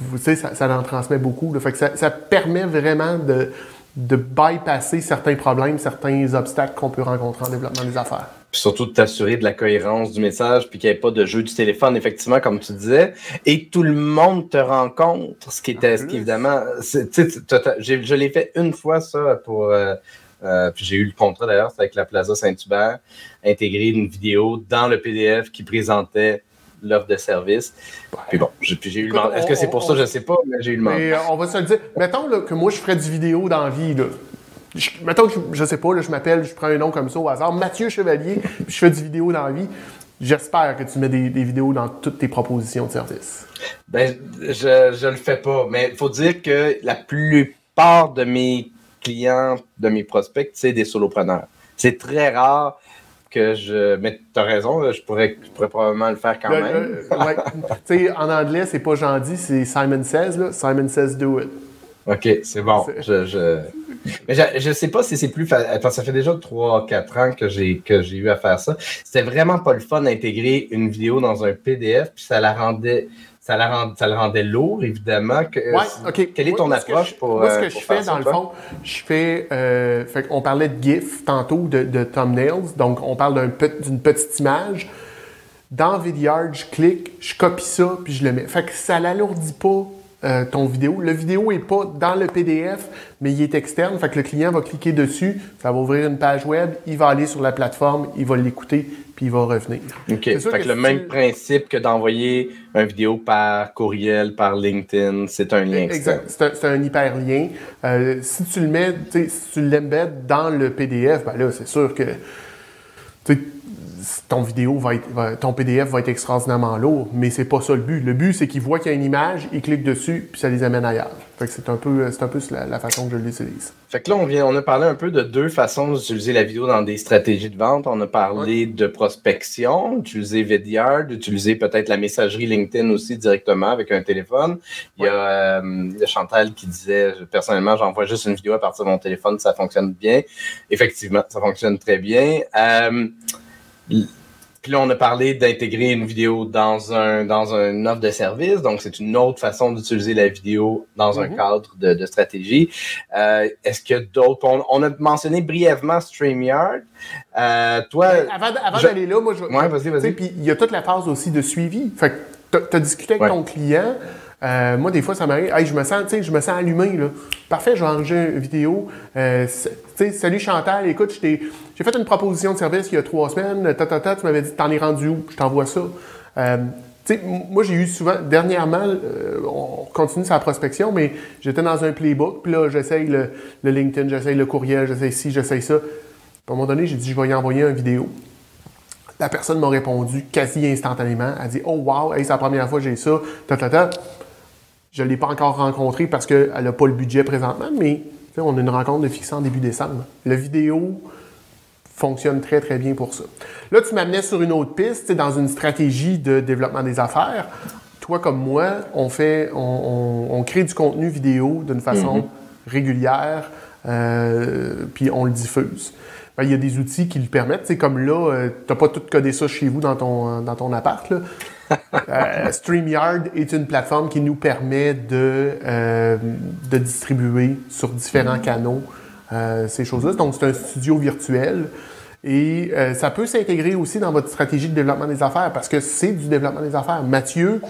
Vous, savez, ça, ça, en transmet beaucoup. Fait que ça, ça, permet vraiment de, de bypasser certains problèmes, certains obstacles qu'on peut rencontrer en développement des affaires. Puis surtout de t'assurer de la cohérence du message, puis qu'il n'y ait pas de jeu du téléphone, effectivement, comme tu disais. Et tout le monde te rencontre, ce qui était, ce qui évidemment, je l'ai fait une fois ça pour. Euh, euh, puis j'ai eu le contrat d'ailleurs, avec la Plaza Saint-Hubert, intégrer une vidéo dans le PDF qui présentait l'offre de service. Puis bon, j'ai eu le Est-ce que c'est pour ça? Je ne sais pas, mais j'ai eu le mandat. Mais euh, on va se le dire. Mettons que moi, je ferais du vidéo dans la vie. Là. Je, mettons que je, ne sais pas, je m'appelle, je prends un nom comme ça au hasard, Mathieu Chevalier, puis je fais du vidéo dans la vie. J'espère que tu mets des, vidéos dans toutes tes propositions de service. Ben, je, je le fais pas, mais il faut dire que la plupart de mes clients, de mes prospects, c'est des solopreneurs. C'est très rare que je. Mais tu as raison, je pourrais, je pourrais probablement le faire quand même. ouais. tu sais, en anglais, c'est pas gentil, c'est Simon Says, là. Simon Says do it. OK, c'est bon. Je, je... Mais je, ne sais pas si c'est plus facile. Ça fait déjà 3-4 ans que j'ai que j'ai eu à faire ça. C'était vraiment pas le fun d'intégrer une vidéo dans un PDF, puis ça la rendait. Ça, la rend, ça le rendait lourd, évidemment. Que, ouais, OK. Quelle est ton approche pour. Moi, ce que euh, je fais, dans le fond, je fais. Euh, fait on parlait de GIF tantôt, de, de thumbnails. Donc, on parle d'une petite image. Dans Vidyard, je clique, je copie ça, puis je le mets. Fait que ça l'alourdit pas euh, ton vidéo. Le vidéo n'est pas dans le PDF, mais il est externe. Fait que le client va cliquer dessus, ça va ouvrir une page web, il va aller sur la plateforme, il va l'écouter, puis il va revenir. OK. Fait que, le même principe que d'envoyer une vidéo par courriel, par LinkedIn, c'est un lien. Exact. C'est un, hyperlien. Euh, si tu le mets, si tu l'embeds dans le PDF, ben là, c'est sûr que ton vidéo va être, ton PDF va être extraordinairement lourd, mais c'est pas ça le but. Le but, c'est qu'ils voient qu'il y a une image, ils cliquent dessus, puis ça les amène ailleurs. c'est un peu, c'est un peu la, façon que je l'utilise. Fait que là, on vient, on a parlé un peu de deux façons d'utiliser la vidéo dans des stratégies de vente. On a parlé de prospection, d'utiliser Vidyard, d'utiliser peut-être la messagerie LinkedIn aussi directement avec un téléphone. Il y a, euh, Chantal qui disait, personnellement, j'envoie juste une vidéo à partir de mon téléphone, ça fonctionne bien. Effectivement, ça fonctionne très bien. Euh, puis là, on a parlé d'intégrer une vidéo dans un dans une offre de service, donc c'est une autre façon d'utiliser la vidéo dans un mhm. cadre de, stratégie. Euh, est-ce que d'autres on, a mentionné brièvement Streamyard. Euh, toi, avant, d'aller là, moi, je. Ouais, vas-y, vas-y. Puis il y a toute la phase aussi de suivi. Fait que tu as discuté avec ton client. Euh, moi, des fois, ça m'arrive. Hey, je me sens, je me sens allumé. Là. Parfait, je vais enregistrer une vidéo. Euh, salut Chantal, écoute, j'ai fait une proposition de service il y a trois semaines. Ta, ta, ta, tu m'avais dit, t'en es rendu où? Je t'envoie ça. Euh, moi, j'ai eu souvent, dernièrement, euh, on continue sa prospection, mais j'étais dans un playbook, puis là, j'essaye le, LinkedIn, j'essaye le courriel, j'essaye ci, j'essaye ça. à un moment donné, j'ai dit, je vais y envoyer une vidéo. La personne m'a répondu quasi instantanément. Elle dit, oh wow, c'est la première fois que j'ai ça, ta, ta, ta. Je ne l'ai pas encore rencontré parce qu'elle n'a pas le budget présentement, mais on a une rencontre de fixée en début décembre. La vidéo, fonctionne très, très bien pour ça. Là, tu m'amenais sur une autre piste, dans une stratégie de développement des affaires. Toi, comme moi, on fait, on, crée du contenu vidéo d'une façon mhm. régulière, euh, puis on le diffuse. Ben, il y a des outils qui le permettent. C'est comme là, euh, tu n'as pas tout codé ça chez vous dans ton, dans ton appart. Euh, StreamYard est une plateforme qui nous permet de, de distribuer sur différents mhm. canaux ces choses-là. Donc, c'est un studio virtuel et euh, ça peut s'intégrer aussi dans votre stratégie de développement des affaires parce que c'est du développement des affaires. Mathieu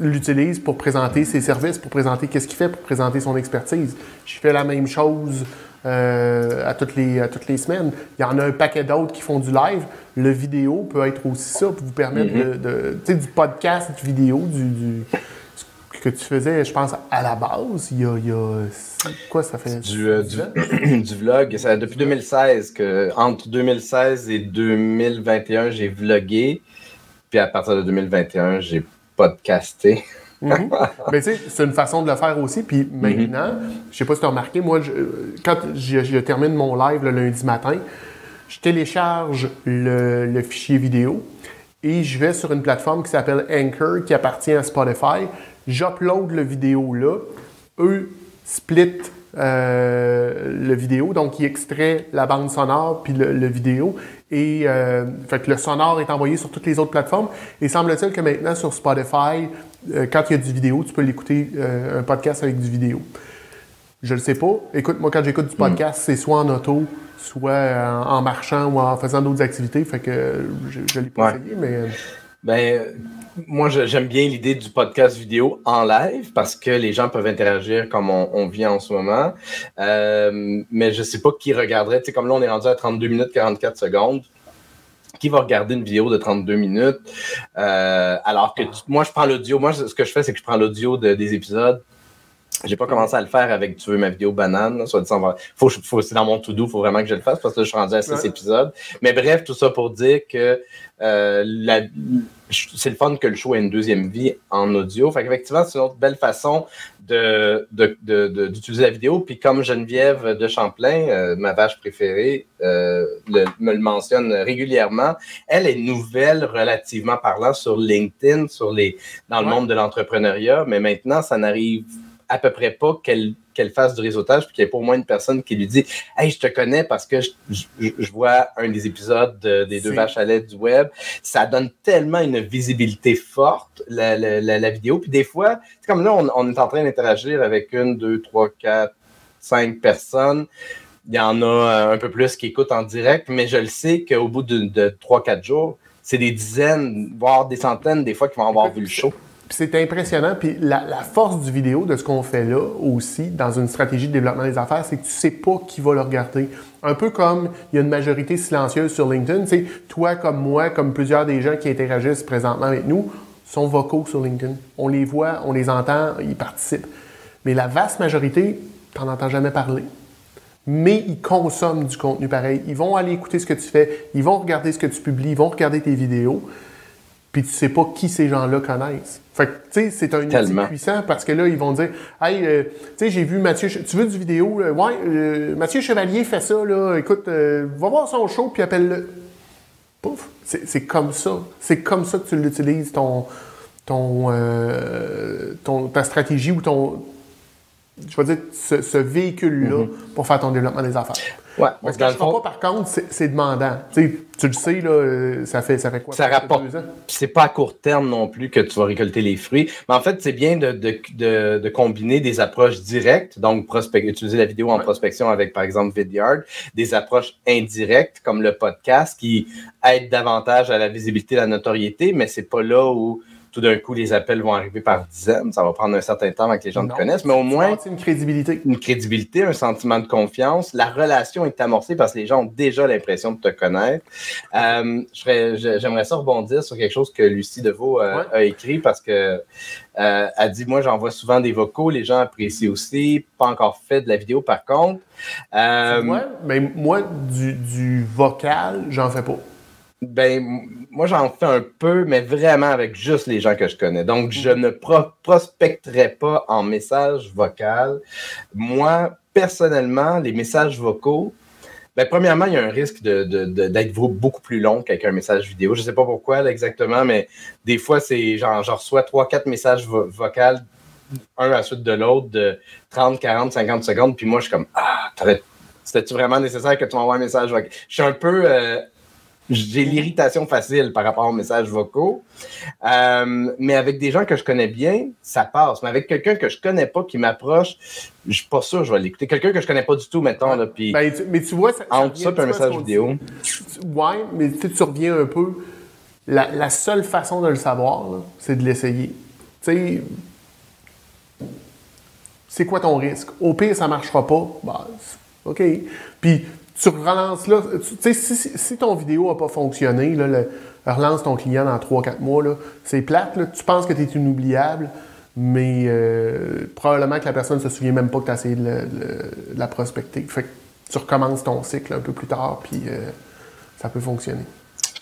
l'utilise pour présenter ses services, pour présenter qu'est-ce qu'il fait, pour présenter son expertise. Je fais la même chose euh, à, toutes les, à toutes les semaines. Il y en a un paquet d'autres qui font du live. Le vidéo peut être aussi ça, pour vous permettre mm-hmm. de, tu sais, du podcast, du vidéo, du que tu faisais, je pense, à la base, il y a, quoi ça fait? Du, euh, du, vlog. Ça, depuis 2016, que, entre 2016 et 2021, j'ai vlogué. Puis à partir de 2021, j'ai podcasté. Mhm. Mais tu sais, c'est une façon de le faire aussi. Puis mhm. maintenant, je sais pas si tu as remarqué, moi, quand je, termine mon live le lundi matin, je télécharge le, le, fichier vidéo et je vais sur une plateforme qui s'appelle Anchor qui appartient à Spotify j'upload le vidéo là, eux split euh, le vidéo, donc ils extraient la bande sonore puis le, vidéo et euh, fait que le sonore est envoyé sur toutes les autres plateformes. Et semble-t-il que maintenant sur Spotify, euh, quand il y a du vidéo, tu peux l'écouter un podcast avec du vidéo. Je le sais pas. Écoute, moi quand j'écoute du hmm. podcast, c'est soit en auto, soit en, marchant ou en faisant d'autres activités. Fait que je, je l'ai pas essayé, mais. Ben, moi, j'aime bien l'idée du podcast vidéo en live parce que les gens peuvent interagir comme on, vit en ce moment. Euh, mais je ne sais pas qui regarderait. Tu sais, comme là, on est rendu à 32 minutes 44 secondes. Qui va regarder une vidéo de 32 minutes? Euh, alors que moi, je prends l'audio. Moi, ce que je fais, c'est que je prends l'audio des épisodes j'ai pas commencé à le faire avec Tu veux ma vidéo banane, soit faut, faut, c'est dans mon to-do, faut vraiment que je le fasse parce que je suis rendu à 6 épisodes. Mais bref, tout ça pour dire que euh, c'est le fun que le show ait une deuxième vie en audio. Fait qu'effectivement, c'est une autre belle façon de, d'utiliser la vidéo. Puis comme Geneviève de Champlain, euh, ma vache préférée, euh, me le mentionne régulièrement, elle est nouvelle relativement parlant sur LinkedIn, sur les, dans le monde de l'entrepreneuriat, mais maintenant, ça n'arrive à peu près pas qu'elle qu'elle fasse du réseautage, puis qu'il n'y ait pas au moins une personne qui lui dit Hey, je te connais parce que je, vois un des épisodes des deux vaches à lait du web. Ça donne tellement une visibilité forte, la, la, vidéo. Puis des fois, c'est comme là, on, est en train d'interagir avec une, deux, trois, quatre, cinq personnes. Il y en a un peu plus qui écoutent en direct, mais je le sais qu'au bout de, trois, quatre jours, c'est des dizaines, voire des centaines des fois qui vont avoir vu le show c'est impressionnant. Puis la, force du vidéo, de ce qu'on fait là aussi, dans une stratégie de développement des affaires, c'est que tu sais pas qui va le regarder. Un peu comme il y a une majorité silencieuse sur LinkedIn. Sais, toi comme moi, comme plusieurs des gens qui interagissent présentement avec nous, sont vocaux sur LinkedIn. On les voit, on les entend, ils participent. Mais la vaste majorité, tu n'en entends jamais parler. Mais ils consomment du contenu pareil. Ils vont aller écouter ce que tu fais, ils vont regarder ce que tu publies, ils vont regarder tes vidéos puis tu sais pas qui ces gens-là connaissent. Fait que, tu sais, c'est un outil puissant parce que là, ils vont dire, hey, euh, tu sais, j'ai vu Mathieu, tu veux du vidéo, ouais, euh, Mathieu Chevalier fait ça, là, écoute, euh, va voir son show puis appelle-le. Pouf, c'est comme ça. C'est comme ça que tu l'utilises, ton, ton, ton, ta stratégie ou ton, je veux dire, ce, véhicule-là mm-hmm. pour faire ton développement des affaires. Ouais, parce que pas, par contre, c'est demandant. tu le sais, là, euh, ça fait, ça fait quoi? Ça rapporte. C'est pas à court terme non plus que tu vas récolter les fruits. Mais en fait, c'est bien de, de, de, combiner des approches directes, donc utiliser la vidéo en prospection avec, par exemple, Vidyard, des approches indirectes comme le podcast qui aident davantage à la visibilité, la notoriété, mais c'est pas là où tout d'un coup, les appels vont arriver par dizaines. Ça va prendre un certain temps avant que les gens te connaissent, mais au moins. une crédibilité. Une crédibilité, un sentiment de confiance. La relation est amorcée parce que les gens ont déjà l'impression de te connaître. Euh, J'aimerais ça rebondir sur quelque chose que Lucie Deveau euh, a écrit parce que euh, elle dit Moi, j'envoie souvent des vocaux, les gens apprécient aussi. Pas encore fait de la vidéo, par contre. Euh, mais moi, du, du vocal, j'en fais pas. Ben, moi, j'en fais un peu, mais vraiment avec juste les gens que je connais. Donc, je ne prospecterai pas en message vocal. Moi, personnellement, les messages vocaux, ben, premièrement, il y a un risque d'être beaucoup plus long qu'avec un message vidéo. Je ne sais pas pourquoi exactement, mais des fois, c'est genre, je reçois 3-4 messages vocaux, un à la suite de l'autre, de 30, 40, 50 secondes, puis moi, je suis comme, ah, c'était-tu vraiment nécessaire que tu m'envoies un message vocal? Je suis un peu. Euh, j'ai l'irritation facile par rapport aux messages vocaux. Euh, mais avec des gens que je connais bien, ça passe. Mais avec quelqu'un que je connais pas qui m'approche, je suis pas sûr que je vais l'écouter. Quelqu'un que je connais pas du tout, mettons. Là, puis ben, mais tu vois, ça, entre ça, et un message vidéo. Ouais, mais tu reviens un peu. La, seule façon de le savoir, c'est de l'essayer. Tu sais, c'est quoi ton risque? Au pire, ça marchera pas. Bah, OK. Puis tu relances là. Tu sais, si, ton vidéo n'a pas fonctionné, là, relance ton client dans 3-4 mois, c'est plate. Là, tu penses que tu es inoubliable, mais euh, probablement que la personne ne se souvient même pas que tu as essayé de, la prospecter. Fait que tu recommences ton cycle un peu plus tard, puis euh, ça peut fonctionner.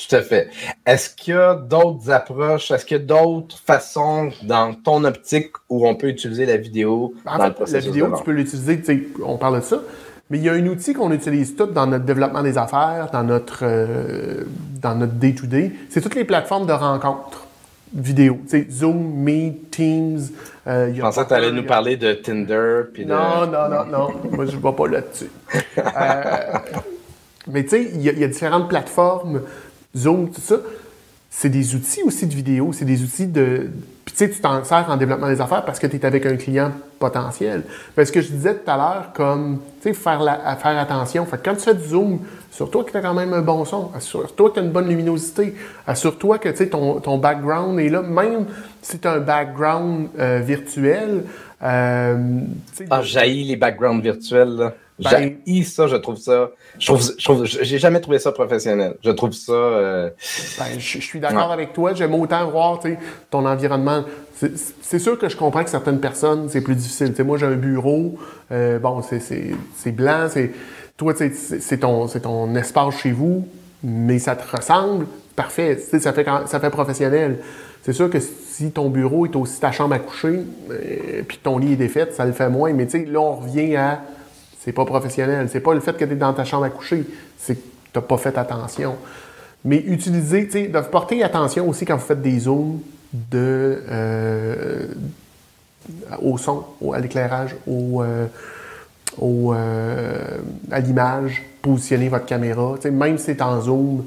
Tout à fait. Est-ce qu'il y a d'autres approches, est-ce qu'il y a d'autres façons dans ton optique où on peut utiliser la vidéo en fait, La vidéo, tu peux l'utiliser, on parle de ça, mais il y a un outil qu'on utilise tout dans notre développement des affaires, dans notre euh, dans notre day-to-day. C'est toutes les plateformes de rencontres vidéo. C'est Zoom, Meet, Teams. Euh, je pensais que tu allais nous parler de Tinder. non, non, non, non. Moi, je ne vais pas là-dessus. Euh, mais tu sais, il y, a différentes plateformes, Zoom, tout ça. C'est des outils aussi de vidéo. C'est des outils de puis tu sais, tu t'en sers en développement des affaires parce que tu es avec un client potentiel. Parce que je disais tout à l'heure, comme, tu sais, faire, faire attention. Fait quand tu fais du zoom, assure-toi que tu as quand même un bon son, assure-toi que tu as une bonne luminosité, assure-toi que, tu sais, ton, ton, background est là, même si tu as un background euh, virtuel. Euh, ah, jaillit les backgrounds virtuels, là. Ben, j'ai ça, je trouve ça. Je trouve, je trouve, j'ai jamais trouvé ça professionnel. Je trouve ça. Euh, ben, je, suis d'accord avec toi. J'aime autant voir ton environnement. C'est sûr que je comprends que certaines personnes, c'est plus difficile. moi, j'ai un bureau. Euh, bon, c'est blanc. C'est toi, c'est ton, ton espace chez vous, mais ça te ressemble. Parfait. Ça fait, ça fait professionnel. C'est sûr que si ton bureau est aussi ta chambre à coucher, euh, puis ton lit est défait, ça le fait moins. Mais là, on revient à c'est pas professionnel. C'est pas le fait que tu es dans ta chambre à coucher, c'est que tu n'as pas fait attention. Mais utiliser, tu sais, porter attention aussi quand vous faites des zooms de, euh, au son, à l'éclairage, au, euh, euh, à l'image, positionner votre caméra. Tu sais, même si c'est en zoom.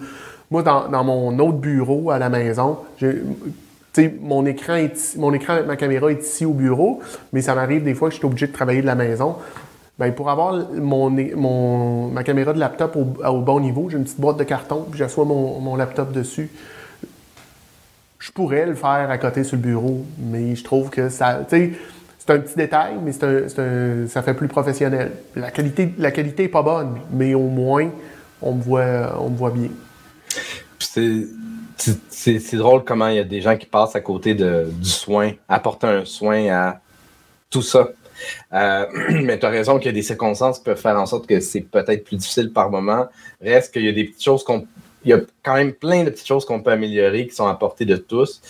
Moi, dans, mon autre bureau à la maison, mon écran, mon écran avec ma caméra est ici au bureau, mais ça m'arrive des fois que je suis obligé de travailler de la maison. Bien, pour avoir mon, mon, ma caméra de laptop au, bon niveau, j'ai une petite boîte de carton, puis j'assois mon, mon, laptop dessus. Je pourrais le faire à côté sur le bureau, mais je trouve que ça. C'est un petit détail, mais c'est un, ça fait plus professionnel. La qualité, la qualité pas bonne, mais au moins, on me voit, on me voit bien. C'est drôle comment il y a des gens qui passent à côté de, du soin, apporter un soin à tout ça. Euh, mais tu as raison qu'il y a des circonstances qui peuvent faire en sorte que c'est peut-être plus difficile par moment. Reste qu'il y a des petites choses qu'on. Il y a quand même plein de petites choses qu'on peut améliorer qui sont à portée de tous.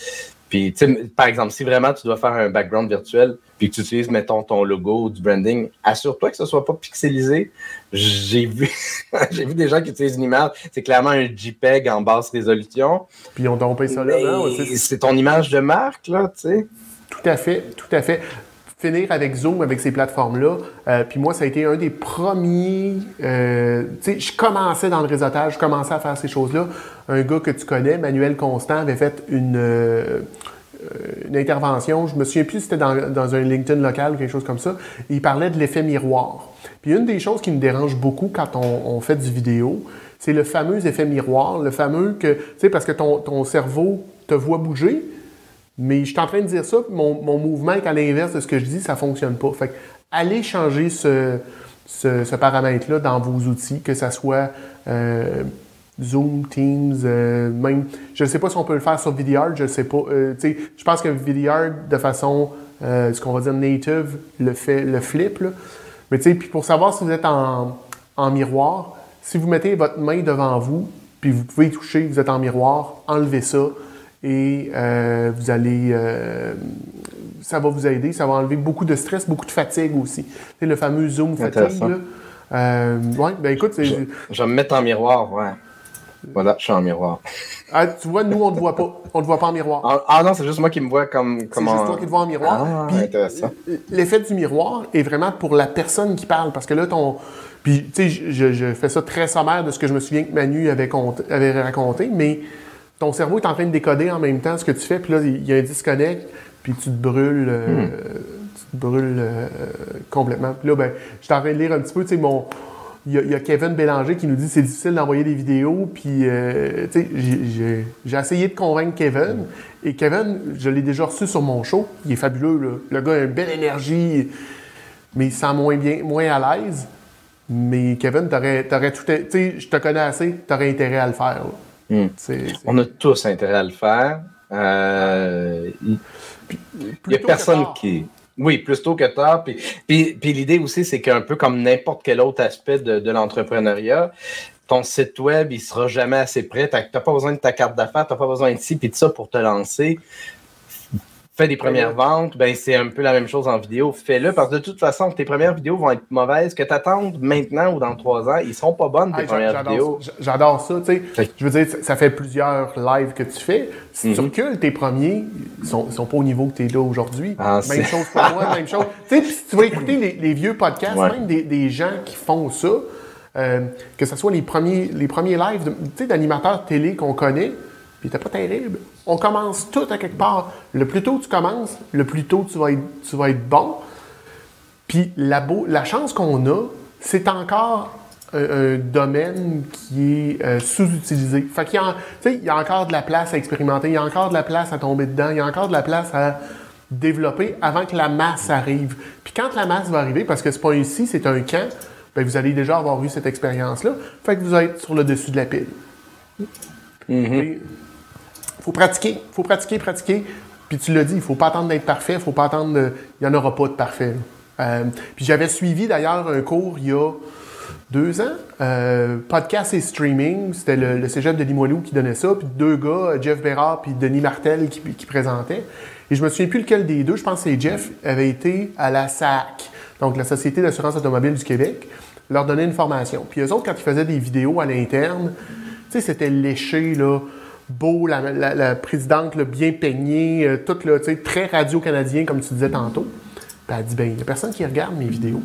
Puis, par exemple, si vraiment tu dois faire un background virtuel, puis que tu utilises, mettons, ton logo ou du branding, assure-toi que ce ne soit pas pixelisé. J'ai vu, j'ai vu des gens qui utilisent une image, c'est clairement un JPEG en basse résolution. Puis on dompé ça là. C'est ton image de marque, là, tu sais. Tout à fait, tout à fait finir avec Zoom, avec ces plateformes-là. Euh, puis moi, ça a été un des premiers. Euh, tu sais, je commençais dans le réseautage, je commençais à faire ces choses-là. Un gars que tu connais, Manuel Constant, avait fait une, euh, une intervention. Je me souviens plus si c'était dans, dans, un LinkedIn local ou quelque chose comme ça. Il parlait de l'effet miroir. Puis une des choses qui me dérange beaucoup quand on, on fait du vidéo, c'est le fameux effet miroir, le fameux que, tu sais, parce que ton, ton cerveau te voit bouger, Mais je suis en train de dire ça, puis mon, mouvement est à l'inverse de ce que je dis, ça fonctionne pas. Fait que allez changer ce, ce, ce paramètre-là dans vos outils, que ça soit euh, Zoom, Teams, euh, même. Je ne sais pas si on peut le faire sur VideoArt, je ne sais pas. Euh, je pense que VideoArt, de façon, euh, ce qu'on va dire native, le fait, le flip. Mais tu sais, puis pour savoir si vous êtes en, en miroir, si vous mettez votre main devant vous, puis vous pouvez toucher, vous êtes en miroir, enlevez ça et euh, vous allez, euh, ça va vous aider, ça va enlever beaucoup de stress, beaucoup de fatigue aussi. C'est le fameux zoom fatigue. Là. Euh, ouais, ben écoute, c'est- Je, je vais me mettre en miroir, ouais. Voilà, je suis en miroir. ah, tu vois, nous on ne te voit pas, on ne te voit pas en miroir. Ah, ah non, c'est juste moi qui me vois comme. C'est comment... juste toi qui te vois en miroir. Ah, Puis, intéressant. L'effet du miroir est vraiment pour la personne qui parle. Parce que là, ton. Puis, tu sais, je, je fais ça très sommaire de ce que je me souviens que Manu avait, avait raconté, mais ton cerveau est en train de décoder en même temps ce que tu fais. Puis là, il y a un disconnect, puis tu te brûles. euh, Hmm. Tu te brûles euh, complètement. Puis là, ben, je suis en train de lire un petit peu, tu sais, mon. Il y, a, il y a Kevin Bélanger qui nous dit que c'est difficile d'envoyer des vidéos. Puis, euh, tu sais, j'ai- essayé de convaincre Kevin. Et Kevin, je l'ai déjà reçu sur mon show. Il est fabuleux. là. Le gars a une belle énergie, mais il se sent moins bien, moins à l'aise. Mais Kevin, t'aurais, t'aurais tout. Tu sais, je te connais assez, t'aurais intérêt à le faire. là. Hmm. On a tous intérêt à le faire. Euh, il n'y a personne qui. Oui, plus tôt que tard. Puis, puis, puis l'idée aussi, c'est qu'un peu comme n'importe quel autre aspect de, de l'entrepreneuriat, ton site web, il sera jamais assez prêt. Tu n'as pas besoin de ta carte d'affaires, tu n'as pas besoin de ci puis de ça pour te lancer. Fais des premières ventes, ben c'est un peu la même chose en vidéo. Fais-le parce que de toute façon, tes premières vidéos vont être mauvaises. Que tu attendes maintenant ou dans trois ans, ils seront pas bonnes, tes Ah, premières j'adore, vidéos. ça. J'adore ça, tu sais. Je veux dire, ça- fait plusieurs lives que tu fais. Si tu Mhm. recules, tes premiers, sont, sont pas au niveau que tu es là aujourd'hui. Ah, même chose pour moi, même chose. Tu sais, puis si tu vas écouter les, les vieux podcasts, Ouais. même des, des gens qui font ça, euh, que ce soit les premiers, les premiers lives d'animateurs télé qu'on connaît, puis t'es pas terrible. On commence tout à quelque part. Le plus tôt tu commences, le plus tôt tu vas être, tu vas être bon. Puis la, beau- la chance qu'on a, c'est encore un, un domaine qui est euh, sous-utilisé. Fait qu'il y y a encore de la place à expérimenter, il y a encore de la place à tomber dedans, il y a encore de la place à développer avant que la masse arrive. Puis quand la masse va arriver, parce que c'est pas ici, c'est un camp, ben vous allez déjà avoir eu cette expérience-là. Fait que vous êtes sur le dessus de la pile. Il faut pratiquer, faut pratiquer, pratiquer. Puis tu l'as dit, il faut pas attendre d'être parfait, il faut pas attendre. Il n'y en aura pas de parfait. Euh, puis j'avais suivi d'ailleurs un cours il y a deux ans, euh, podcast et streaming, c'était le, le cégep de Limoilou qui donnait ça, puis deux gars, Jeff Bérard puis Denis Martel qui, qui présentaient. Et je me souviens plus lequel des deux, je pense que c'est Jeff, avait été à la SAC, donc la Société d'assurance automobile du Québec, leur donner une formation. Puis eux autres, quand ils faisaient des vidéos à l'interne, tu sais, c'était léché, là, beau, la, présidente, bien peignée, euh, tout, sais, très radio-canadien, comme tu disais tantôt. Puis elle dit, ben, il n'y a personne qui regarde mes vidéos.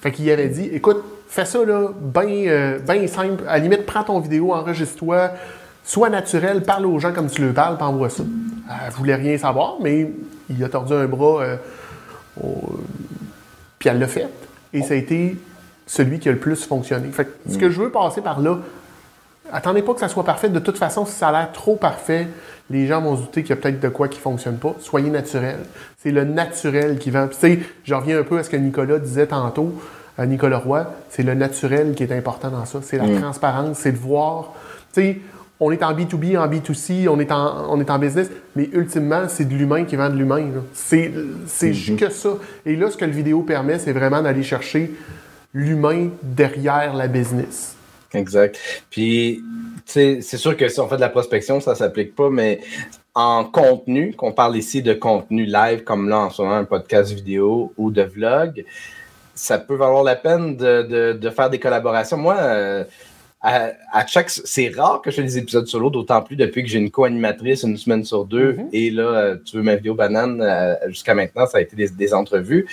Fait qu'il avait dit, écoute, fais ça, là, bien ben simple. À la limite, prends ton vidéo, enregistre-toi, sois naturel, parle aux gens comme tu le parles, puis envoie ça. Elle voulait rien savoir, mais il a tordu un bras, euh, puis elle l'a fait. Et ça a été celui qui a le plus fonctionné. Fait que ce que je veux passer par là, attendez pas que ça soit parfait. De toute façon, si ça a l'air trop parfait, les gens vont se douter qu'il y a peut-être de quoi qui fonctionne pas. Soyez naturel. C'est le naturel qui vend. Puis, tu sais, je reviens un peu à ce que Nicolas disait tantôt, à Nicolas Roy, c'est le naturel qui est important dans ça. C'est la transparence, c'est de voir. Tu sais, on est en B2B, en B2C, on est en, on est en business, mais ultimement, c'est de l'humain qui vend de l'humain. C'est c'est juste que ça. Et là, ce que le vidéo permet, c'est vraiment d'aller chercher l'humain derrière la business. Exact. Puis, c'est sûr que si on fait de la prospection, ça ne s'applique pas, mais en contenu, qu'on parle ici de contenu live, comme là en ce moment, un podcast vidéo ou de vlog, ça peut valoir la peine de, de- de faire des collaborations. Moi, euh, à, à chaque. C'est rare que je fais des épisodes solo, d'autant plus depuis que j'ai une co-animatrice une semaine sur deux. Mhm. Et là, tu veux ma vidéo banane, euh, jusqu'à maintenant, ça a été des, des entrevues.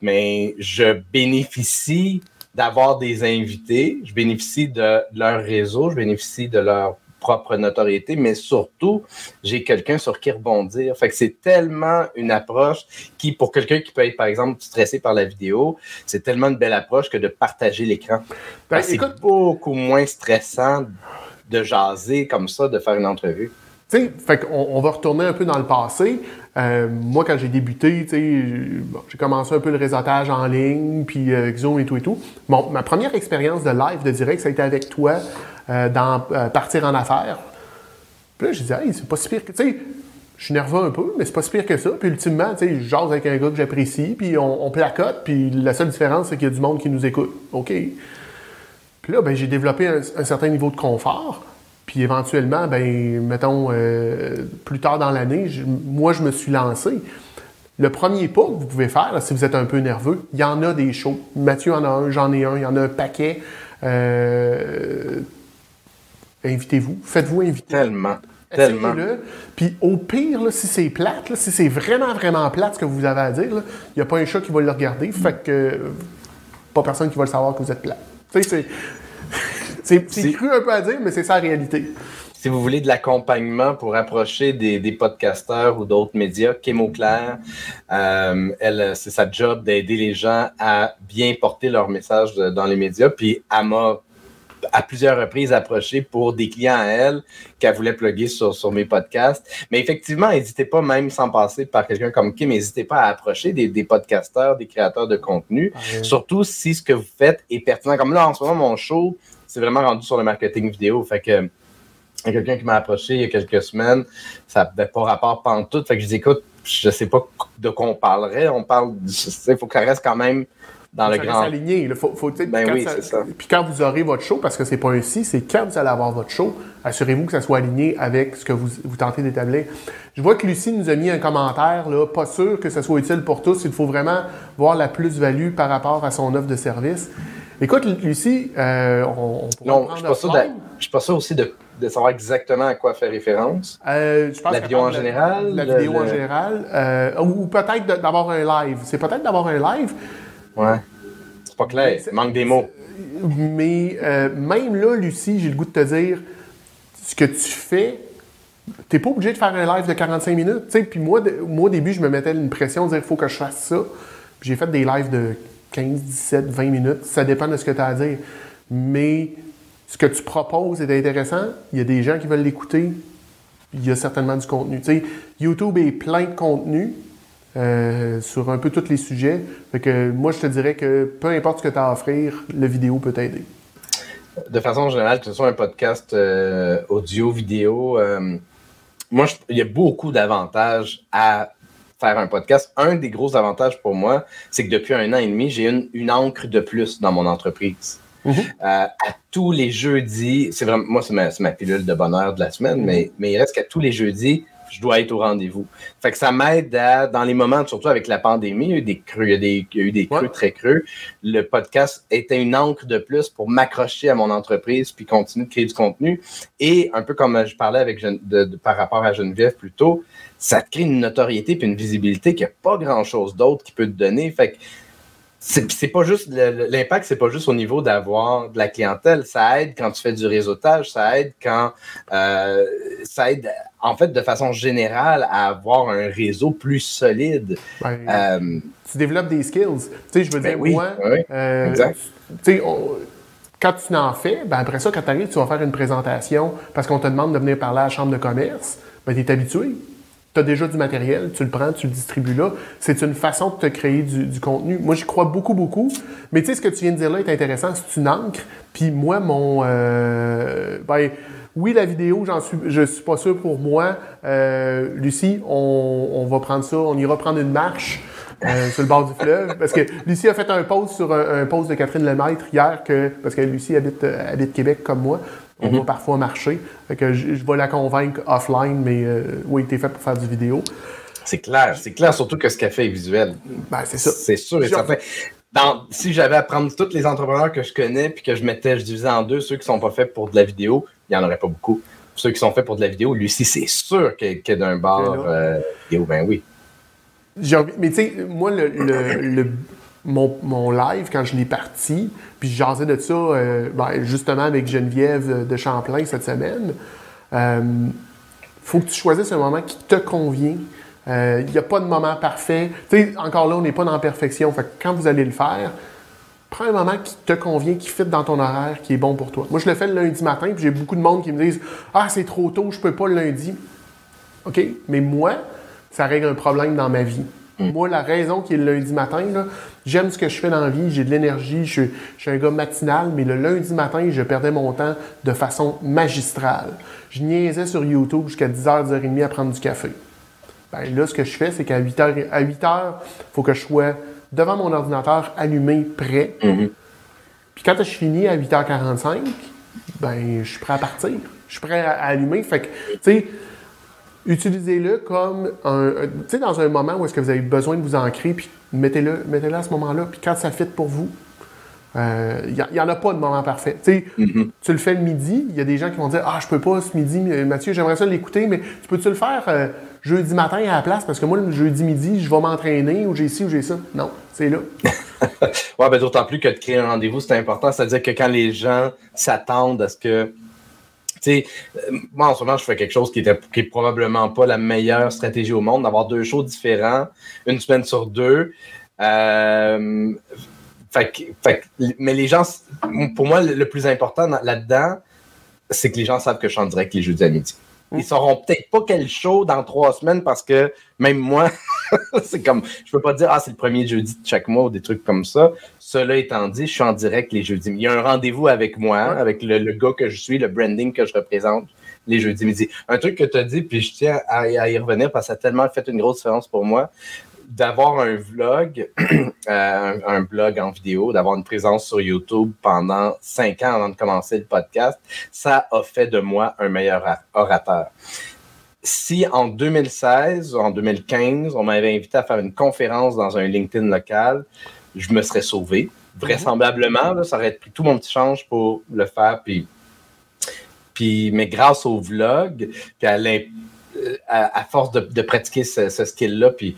Mais je bénéficie d'avoir des invités, je bénéficie de leur réseau, je bénéficie de leur propre notoriété, mais surtout, j'ai quelqu'un sur qui rebondir. Fait que c'est tellement une approche qui, pour quelqu'un qui peut être, par exemple, stressé par la vidéo, c'est tellement une belle approche que de partager l'écran. Ben, c'est beaucoup moins stressant de jaser comme ça, de faire une entrevue. Fait on va retourner un peu dans le passé. Euh, moi, quand j'ai débuté, j'ai commencé un peu le réseautage en ligne, puis euh, Zoom et tout et tout. Bon, ma première expérience de live, de direct, ça a été avec toi euh, dans Partir en affaires. Puis là, j'ai dit, hey, c'est pas si pire que. Tu sais, je suis nerveux un peu, mais c'est pas si pire que ça. Puis ultimement, tu sais, je jase avec un gars que j'apprécie, puis on, placote, puis la seule différence, c'est qu'il y a du monde qui nous écoute. OK. Puis là, ben, j'ai développé un, certain niveau de confort. Puis éventuellement, ben, mettons, euh, plus tard dans l'année, moi, je me suis lancé. Le premier pas que vous pouvez faire, si vous êtes un peu nerveux, il y en a des shows. Mathieu en a un, j'en ai un, il y en a un paquet. Euh, invitez-vous, faites-vous inviter. Tellement. Tellement. Puis au pire, si c'est plate, si c'est vraiment, vraiment plate ce que vous avez à dire, il n'y a pas un chat qui va le regarder. Fait que pas personne qui va le savoir que vous êtes plate. Tu sais, c'est. C'est cru un peu à dire, mais c'est ça la réalité. Si vous voulez de l'accompagnement pour approcher des, podcasteurs ou d'autres médias, Kémo Claire, euh, elle, c'est sa job d'aider les gens à bien porter leur message dans les médias. Puis elle m'a à plusieurs reprises approché pour des clients à elle qu'elle voulait plugger sur, sur mes podcasts. Mais effectivement, n'hésitez pas, même sans passer par quelqu'un comme Kim, n'hésitez pas à approcher des, des, podcasteurs, des créateurs de contenu, surtout si ce que vous faites est pertinent. Comme là, en ce moment, mon show, c'est vraiment rendu sur le marketing vidéo. Fait que il y a quelqu'un qui m'a approché il y a quelques semaines, ça n'avait pas rapport tout. Fait que je dis écoute, je sais pas de quoi on parlerait. On parle, il faut que ça reste quand même dans le grand. aligné. Faut, faut, ben oui, c'est ça. Puis quand vous aurez votre show, parce que c'est pas un si, c'est quand vous allez avoir votre show, assurez-vous que ça soit aligné avec ce que vous, vous tentez d'établir. Je vois que Lucie nous a mis un commentaire, là, pas sûr que ce soit utile pour tous. Il faut vraiment voir la plus-value par rapport à son offre de service. Écoute, Lucie, euh, on, on Non, je ne suis pas sûr aussi de, de, savoir exactement à quoi faire référence. Euh, je pense la vidéo en général. La, vidéo en général. Euh, ou peut-être d'avoir un live. C'est peut-être d'avoir un live. Ouais. C'est pas clair. Il manque des mots. Mais euh, même là, Lucie, j'ai le goût de te dire, ce que tu fais, t'es pas obligé de faire un live de 45 minutes. Puis moi, moi, au début, je me mettais une pression de dire, il faut que je fasse ça. J'ai fait des lives de 15, 17, 20 minutes. Ça dépend de ce que tu as à dire. Mais ce que tu proposes est intéressant. Il y a des gens qui veulent l'écouter. Il y a certainement du contenu. YouTube est plein de contenu. Euh, sur un peu tous les sujets. Moi, je te dirais que peu importe ce que tu as à offrir, la vidéo peut t'aider. De façon générale, que ce soit un podcast euh, audio, vidéo, euh, moi, il y a beaucoup d'avantages à faire un podcast. Un des gros avantages pour moi, c'est que depuis un an et demi, j'ai une, une encre de plus dans mon entreprise. Mm-hmm. à tous les jeudis, c'est vraiment, moi, c'est ma, ma, pilule de bonheur de la semaine, mais, mais il reste qu'à tous les jeudis, je dois être au rendez-vous. Fait que ça m'aide à, dans les moments, surtout avec la pandémie, il y a eu des creux, il y a, des, eu des creux très creux. Le podcast était une encre de plus pour m'accrocher à mon entreprise puis continuer de créer du contenu. Et un peu comme je parlais avec par rapport à Geneviève plus tôt, ça te crée une notoriété puis une visibilité qu'il n'y a pas grand-chose d'autre qui peut te donner. Fait que c'est pas juste l'impact, c'est pas juste au niveau d'avoir de la clientèle. Ça aide quand tu fais du réseautage, ça aide quand euh, ça aide en fait de façon générale à avoir un réseau plus solide. Euh, tu développes des skills. Tu sais, je veux ben dire, moi, euh, exact. Tu sais, quand tu en fais, ben après ça, quand tu arrives, tu vas faire une présentation parce qu'on te demande de venir parler à la chambre de commerce. Ben, tu es habitué tu as déjà du matériel, tu le prends, tu le distribues là. C'est une façon de te créer du, contenu. Moi, j'y crois beaucoup, beaucoup. Mais tu sais, ce que tu viens de dire là est intéressant. C'est une encre. Puis moi, mon. Euh, ben, oui, la vidéo, j'en suis, je suis pas sûr pour moi. Euh, Lucie, on, va prendre ça, on ira prendre une marche. Euh, sur le bord du fleuve. Parce que Lucie a fait un post sur un, post de Catherine Lemaître hier, que, parce que Lucie habite, habite Québec comme moi. On mhm. va parfois marcher. que je, vais la convaincre offline, mais euh, oui, t'es fait pour faire du vidéo. C'est clair, c'est clair, surtout que ce qu'elle fait est visuel. Ben, c'est ça. C'est sûr et certain. si j'avais à prendre tous les entrepreneurs que je connais puis que je mettais, je divisais en deux, ceux qui sont pas faits pour de la vidéo, il n'y en aurait pas beaucoup. Ceux qui sont faits pour de la vidéo, Lucie, c'est sûr qu'il est d'un bar euh, vidéo, ben oui. Mais tu sais, moi, le mon, live quand je l'ai parti, puis jasais de ça euh, ben, justement avec Geneviève de Champlain cette semaine. Euh, faut que tu choisisses un moment qui te convient. Il euh, n'y a pas de moment parfait. Tu encore là, on n'est pas dans la perfection. Fait quand vous allez le faire, prends un moment qui te convient, qui fit dans ton horaire, qui est bon pour toi. Moi, je le fais le lundi matin, puis j'ai beaucoup de monde qui me disent Ah, c'est trop tôt, je peux pas le lundi. OK, mais moi, ça règle un problème dans ma vie. Mm. Moi, la raison qui est le lundi matin, j'aime ce que je fais dans la vie, j'ai de l'énergie, je, je suis un gars matinal, mais le lundi matin, je perdais mon temps de façon magistrale. Je niaisais sur YouTube jusqu'à 10h, 10h30 à prendre du café. Ben là, ce que je fais, c'est qu'à 8h, à 8h, il faut que je sois devant mon ordinateur allumé, prêt. Mhm. Puis quand je finis à 8h45, ben je suis prêt à partir. Je suis prêt à, à allumer. Fait que, tu sais, utilisez-le comme un, un- tu sais, dans un moment où est-ce que vous avez besoin de vous ancrer, puis mettez-le, mettez-le à ce moment-là. Puis quand ça fit pour vous, il n'y en a pas de moment parfait. Tu sais, tu le fais le midi, il y a des gens qui vont dire Ah, je peux pas ce midi, mais Mathieu, j'aimerais ça l'écouter, mais tu peux-tu le faire euh, jeudi matin à la place? Parce que moi, le jeudi midi, je vais m'entraîner, ou j'ai ci, ou j'ai ça. Non, c'est là. Ouais, ben d'autant plus que de créer un rendez-vous, c'est important. C'est-à-dire que quand les gens s'attendent à ce que. Euh, moi en ce moment, je fais quelque chose qui, était, qui est probablement pas la meilleure stratégie au monde, d'avoir deux shows différents, une semaine sur deux. Euh, mais les gens, pour moi, le plus important dans- là-dedans, c'est que les gens savent que je suis en direct les jeudis à. Ils sauront peut-être pas quel show dans trois semaines parce que même moi, c'est comme, je peux pas dire, ah, c'est le premier jeudi de chaque mois ou des trucs comme ça. Cela étant dit, je suis en direct les jeudis. Il y a un rendez-vous avec moi, avec le, le gars que je suis, le branding que je représente les jeudis midi. Un truc que tu as dit, puis je tiens à, à y revenir parce que ça a tellement fait une grosse différence pour moi, d'avoir un vlog, euh, un, blog en vidéo, d'avoir une présence sur YouTube pendant cinq ans avant de commencer le podcast, ça a fait de moi un meilleur ora- orateur. Si en 2016 ou en 2015, on m'avait invité à faire une conférence dans un LinkedIn local, je me serais sauvé. Vraisemblablement, ça aurait pris tout mon petit change pour le faire. Mais grâce au vlog, puis à, l'im- euh, à, à force de, de pratiquer ce, ce skill-là, puis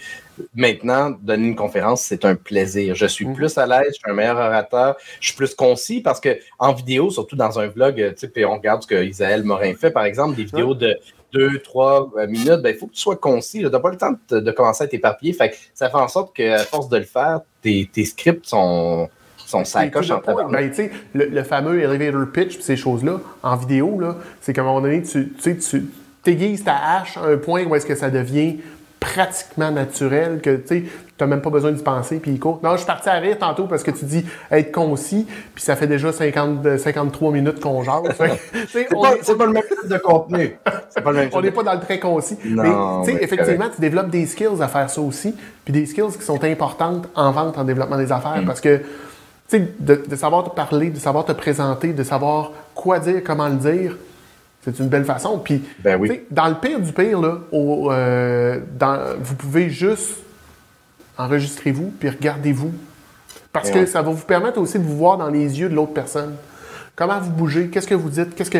maintenant, donner une conférence, c'est un plaisir. Je suis Mhm. plus à l'aise, je suis un meilleur orateur, je suis plus concis parce que en vidéo, surtout dans un vlog, tu sais, puis on regarde ce que Isaël Morin fait, par exemple, des vidéos de deux, trois euh, minutes, ben, il faut que tu sois concis. Tu n'as pas le temps de, de commencer à t'éparpiller. Fait que ça fait en sorte qu'à force de le faire, tes, tes scripts sont, sacoches C'est en. Ben, tu sais, le, le fameux elevator pitch, ces choses-là, en vidéo, c'est qu'à un moment donné, tu tu sais, tu t'aiguises ta hache à un point où est-ce que ça devient pratiquement naturel, que tu n'as même pas besoin d'y penser, puis il court. Non, je suis parti à rire tantôt parce que tu dis être concis, puis ça fait déjà 50, 53 minutes qu'on jase. C'est pas, est- c'est pas le même type de contenu. C'est pas le même on n'est pas dans le très concis. Non, mais effectivement, tu développes des skills à faire ça aussi, puis des skills qui sont importantes en vente, en développement des affaires, parce que tu sais, de, de savoir te parler, de savoir te présenter, de savoir quoi dire, comment le dire, c'est une belle façon. Puis, Ben oui. dans le pire du pire, là, au, euh, dans- vous pouvez juste enregistrez-vous, puis regardez-vous. Parce que Ouais. ça va vous permettre aussi de vous voir dans les yeux de l'autre personne. Comment vous bougez, qu'est-ce que vous dites, qu'est-ce que...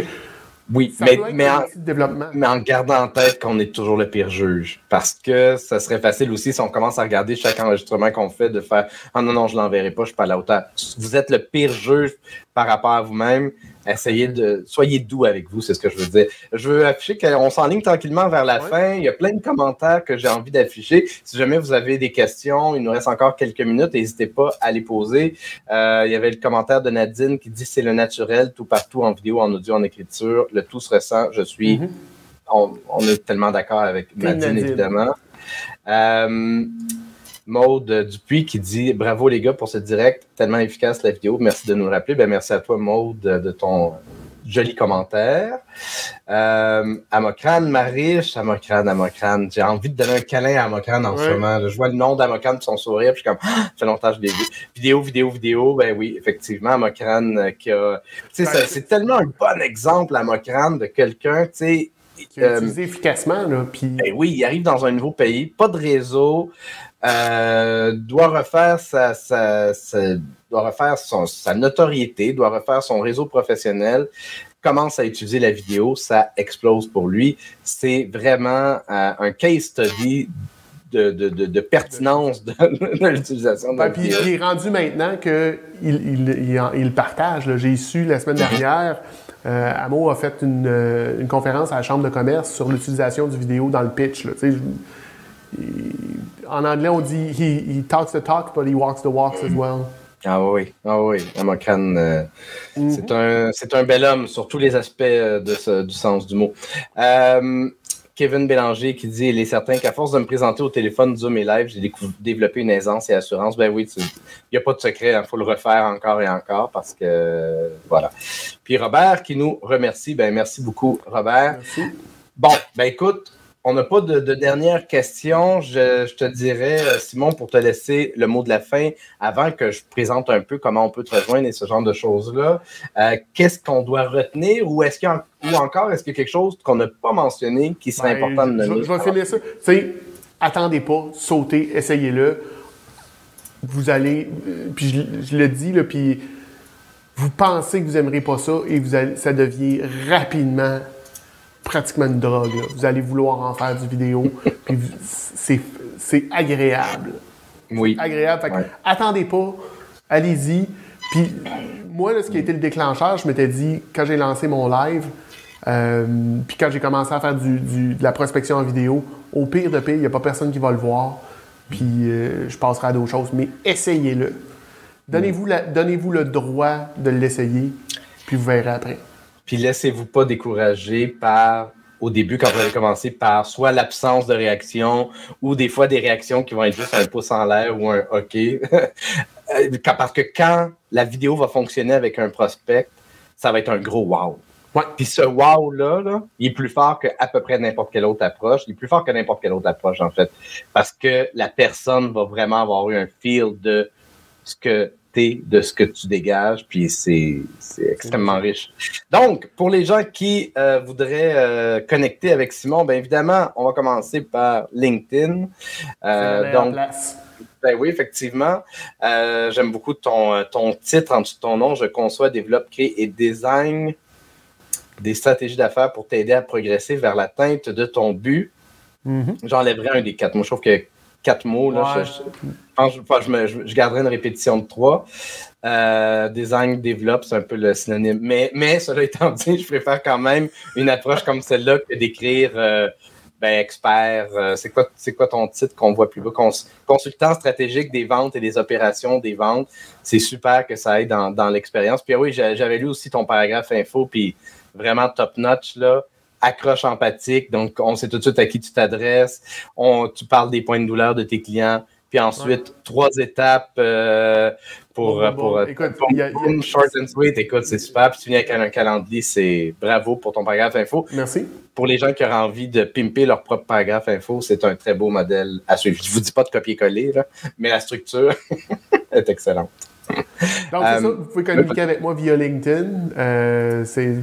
Oui, Ça mais, mais, en, outil de développement. mais en gardant en tête qu'on est toujours le pire juge. Parce que ça serait facile aussi si on commence à regarder chaque enregistrement qu'on fait de faire Ah non, non, je l'enverrai pas, je suis pas à la hauteur. Vous êtes le pire juge par rapport à vous-même. Essayez de. Soyez doux avec vous, c'est ce que je veux dire. Je veux afficher qu'on s'enligne tranquillement vers la Ouais. fin. Il y a plein de commentaires que j'ai envie d'afficher. Si jamais vous avez des questions, il nous reste encore quelques minutes, n'hésitez pas à les poser. Euh, il y avait le commentaire de Nadine qui dit c'est le naturel, tout partout, en vidéo, en audio, en écriture. Le tout se ressent. Je suis. Mhm. on, on est tellement d'accord avec Nadine. évidemment. Euh, Maude Dupuis qui dit Bravo les gars pour ce direct, tellement efficace la vidéo. Merci de nous le rappeler. Ben, merci à toi, Maude, de ton joli commentaire. Euh, Amokran, Mariche, Amokran, Amokran. J'ai envie de donner un câlin à Amokran en ce moment. là. Je vois le nom d'Amokran, son sourire, puis je suis comme Ah, ça fait longtemps que je l'ai vu. Vidéo, vidéo, vidéo. Ben oui, effectivement, Amokran euh, qui a. Tu sais, Ben, c'est- tellement un bon exemple, Amokran, de quelqu'un, tu sais. qui est euh, utilisé efficacement, là, puis... ben oui, il arrive dans un nouveau pays, pas de réseau, euh, doit refaire sa, sa- sa- doit refaire son- sa notoriété, doit refaire son réseau professionnel, commence à utiliser la vidéo, ça explose pour lui. C'est vraiment euh, un case study de, de, de, de pertinence de, l'utilisation de la puis vidéo. il est rendu maintenant qu'il il, il, partage. J'ai su la semaine dernière, euh, Amo a fait une, une conférence à la Chambre de commerce sur l'utilisation du vidéo dans le pitch. là. En anglais, on dit he, he talks the talk, but he walks the walks as well. Ah oui, ah oui, Amokran, euh, Mhm. c'est un, c'est un bel homme sur tous les aspects euh, de ce- du sens du mot. Euh, Kevin Bélanger qui dit Il est certain qu'à force de me présenter au téléphone, Zoom et Live, j'ai développé une aisance et assurance. Ben oui, il n'y a pas de secret, il hein, faut le refaire encore et encore parce que voilà. Puis Robert qui nous remercie. Ben merci beaucoup, Robert. Merci. Bon, ben écoute, on n'a pas de, dernière question. Je, te dirais, euh, Simon, pour te laisser le mot de la fin, avant que je présente un peu comment on peut te rejoindre et ce genre de choses-là, euh, qu'est-ce qu'on doit retenir ou est-ce qu'il ou encore est-ce qu'il y a quelque chose qu'on n'a pas mentionné qui serait ben, important de nommer? Je, vais finir ça. Tu attendez pas, sautez, essayez-le. Vous allez, euh, puis je, le dis, là, puis vous pensez que vous n'aimerez pas ça et vous ça devient rapidement pratiquement une drogue. Vous allez vouloir en faire du vidéo, puis c'est agréable. Oui. Agréable. Attendez pas, allez-y. Puis moi, ce qui a été le déclencheur, je m'étais dit, quand j'ai lancé mon live, euh, puis quand j'ai commencé à faire du, de la prospection en vidéo, au pire de pire, il n'y a pas personne qui va le voir. Puis euh, je passerai à d'autres choses. Mais essayez-le. Donnez-vous donnez le droit de l'essayer, puis vous verrez après. Puis laissez-vous pas décourager par au début, quand vous allez commencer par soit l'absence de réaction ou des fois des réactions qui vont être juste un pouce en l'air ou un OK. Parce que quand la vidéo va fonctionner avec un prospect, ça va être un gros wow. Ouais. Puis ce wow-là, là, il est plus fort qu'à peu près n'importe quelle autre approche. Il est plus fort que n'importe quelle autre approche, en fait. Parce que la personne va vraiment avoir eu un feel de ce que de ce que tu dégages, puis c'est extrêmement riche. Donc, pour les gens qui euh, voudraient euh, connecter avec Simon, bien évidemment, on va commencer par LinkedIn. Euh, donc, ben oui, effectivement. J'aime beaucoup ton, ton titre en dessous de ton nom. Je conçois, développe, crée et design des stratégies d'affaires pour t'aider à progresser vers l'atteinte de ton but. Mm-hmm. J'enlèverai un des quatre. Moi, je trouve que quatre mots. Là, je, garderai une répétition de trois. Euh, design, développe, c'est un peu le synonyme. Mais, mais cela étant dit, je préfère quand même une approche comme celle-là que d'écrire euh, ben, expert. Euh, c'est quoi, quoi ton titre qu'on voit plus bas? consultant stratégique des ventes et des opérations des ventes. C'est super que ça aille dans, dans l'expérience. Puis oui, j'avais lu aussi ton paragraphe info, puis vraiment top notch là accroche empathique. Donc, on sait tout de suite à qui tu t'adresses. tu parles des points de douleur de tes clients. Puis ensuite, trois étapes euh, pour, pour, écoute, short and sweet. Écoute, c'est super. Puis tu viens avec un calendrier, c'est bravo pour ton paragraphe info. Merci. Pour les gens qui auraient envie de pimper leur propre paragraphe info, c'est un très beau modèle à suivre. Je ne vous dis pas de copier-coller, mais la structure est excellente. Donc, c'est ça. Euh, vous pouvez communiquer avec moi via LinkedIn. Euh, c'est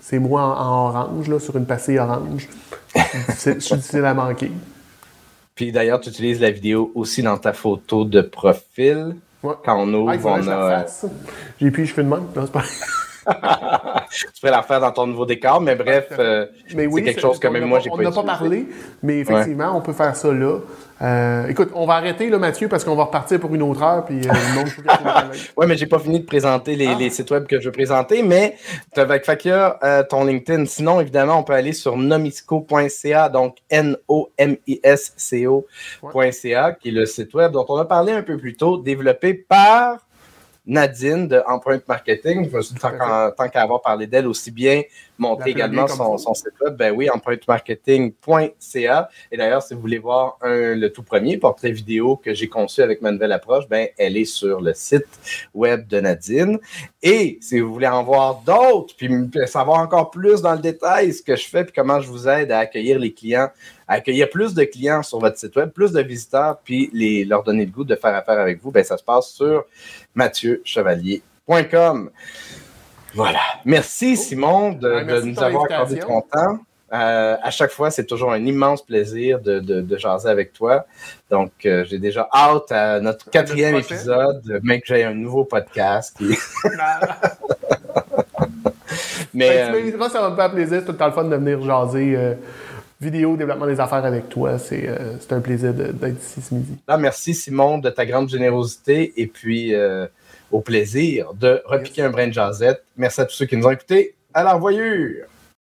c'est moi en, orange, là, sur une passée orange. je suis difficile à manquer. Puis d'ailleurs, tu utilises la vidéo aussi dans ta photo de profil. Quand on ouvre, ah, on a. J'ai plus les cheveux de même. pas tu pourrais la faire dans ton nouveau décor, mais bref, euh, c'est quelque chose que même moi, j'ai pas On n'a pas parlé, mais effectivement, on peut faire ça là. Euh, écoute, on va arrêter là, Mathieu, parce qu'on va repartir pour une autre heure. Puis, euh, oui, mais j'ai pas fini de présenter les, ah. les, sites web que je veux présenter, mais avec Fakia, euh, ton LinkedIn. Sinon, évidemment, on peut aller sur nomisco.ca, donc N-O-M-I-S-C-O.ca, qui est le site web dont on a parlé un peu plus tôt, développé par Nadine de Empreinte Marketing. Je me suis dit, tant qu'à avoir parlé d'elle, aussi bien monter également son, site web. Ben oui, empreintemarketing.ca. Et d'ailleurs, si vous voulez voir le tout premier portrait vidéo que j'ai conçu avec ma nouvelle approche, ben elle est sur le site web de Nadine. Et si vous voulez en voir d'autres, puis savoir encore plus dans le détail ce que je fais, puis comment je vous aide à accueillir les clients accueillir plus de clients sur votre site web, plus de visiteurs, puis les, leur donner le goût de faire affaire avec vous, ben, ça se passe sur mathieuchevalier.com. Voilà. Merci, Simon, de, nous avoir accordé ton temps. Euh, à chaque fois, c'est toujours un immense plaisir de, de, jaser avec toi. Donc, euh, j'ai déjà hâte à notre quatrième épisode, mais que j'ai un nouveau podcast. mais, ben, tu euh, ça va me faire plaisir. C'est tout le temps le fun de venir jaser vidéo, développement des affaires avec toi. C'est un plaisir d'être ici ce midi. Ah, merci Simon de ta grande générosité et puis au plaisir de repiquer un brin de jazette. Merci à tous ceux qui nous ont écoutés. À la revoyure!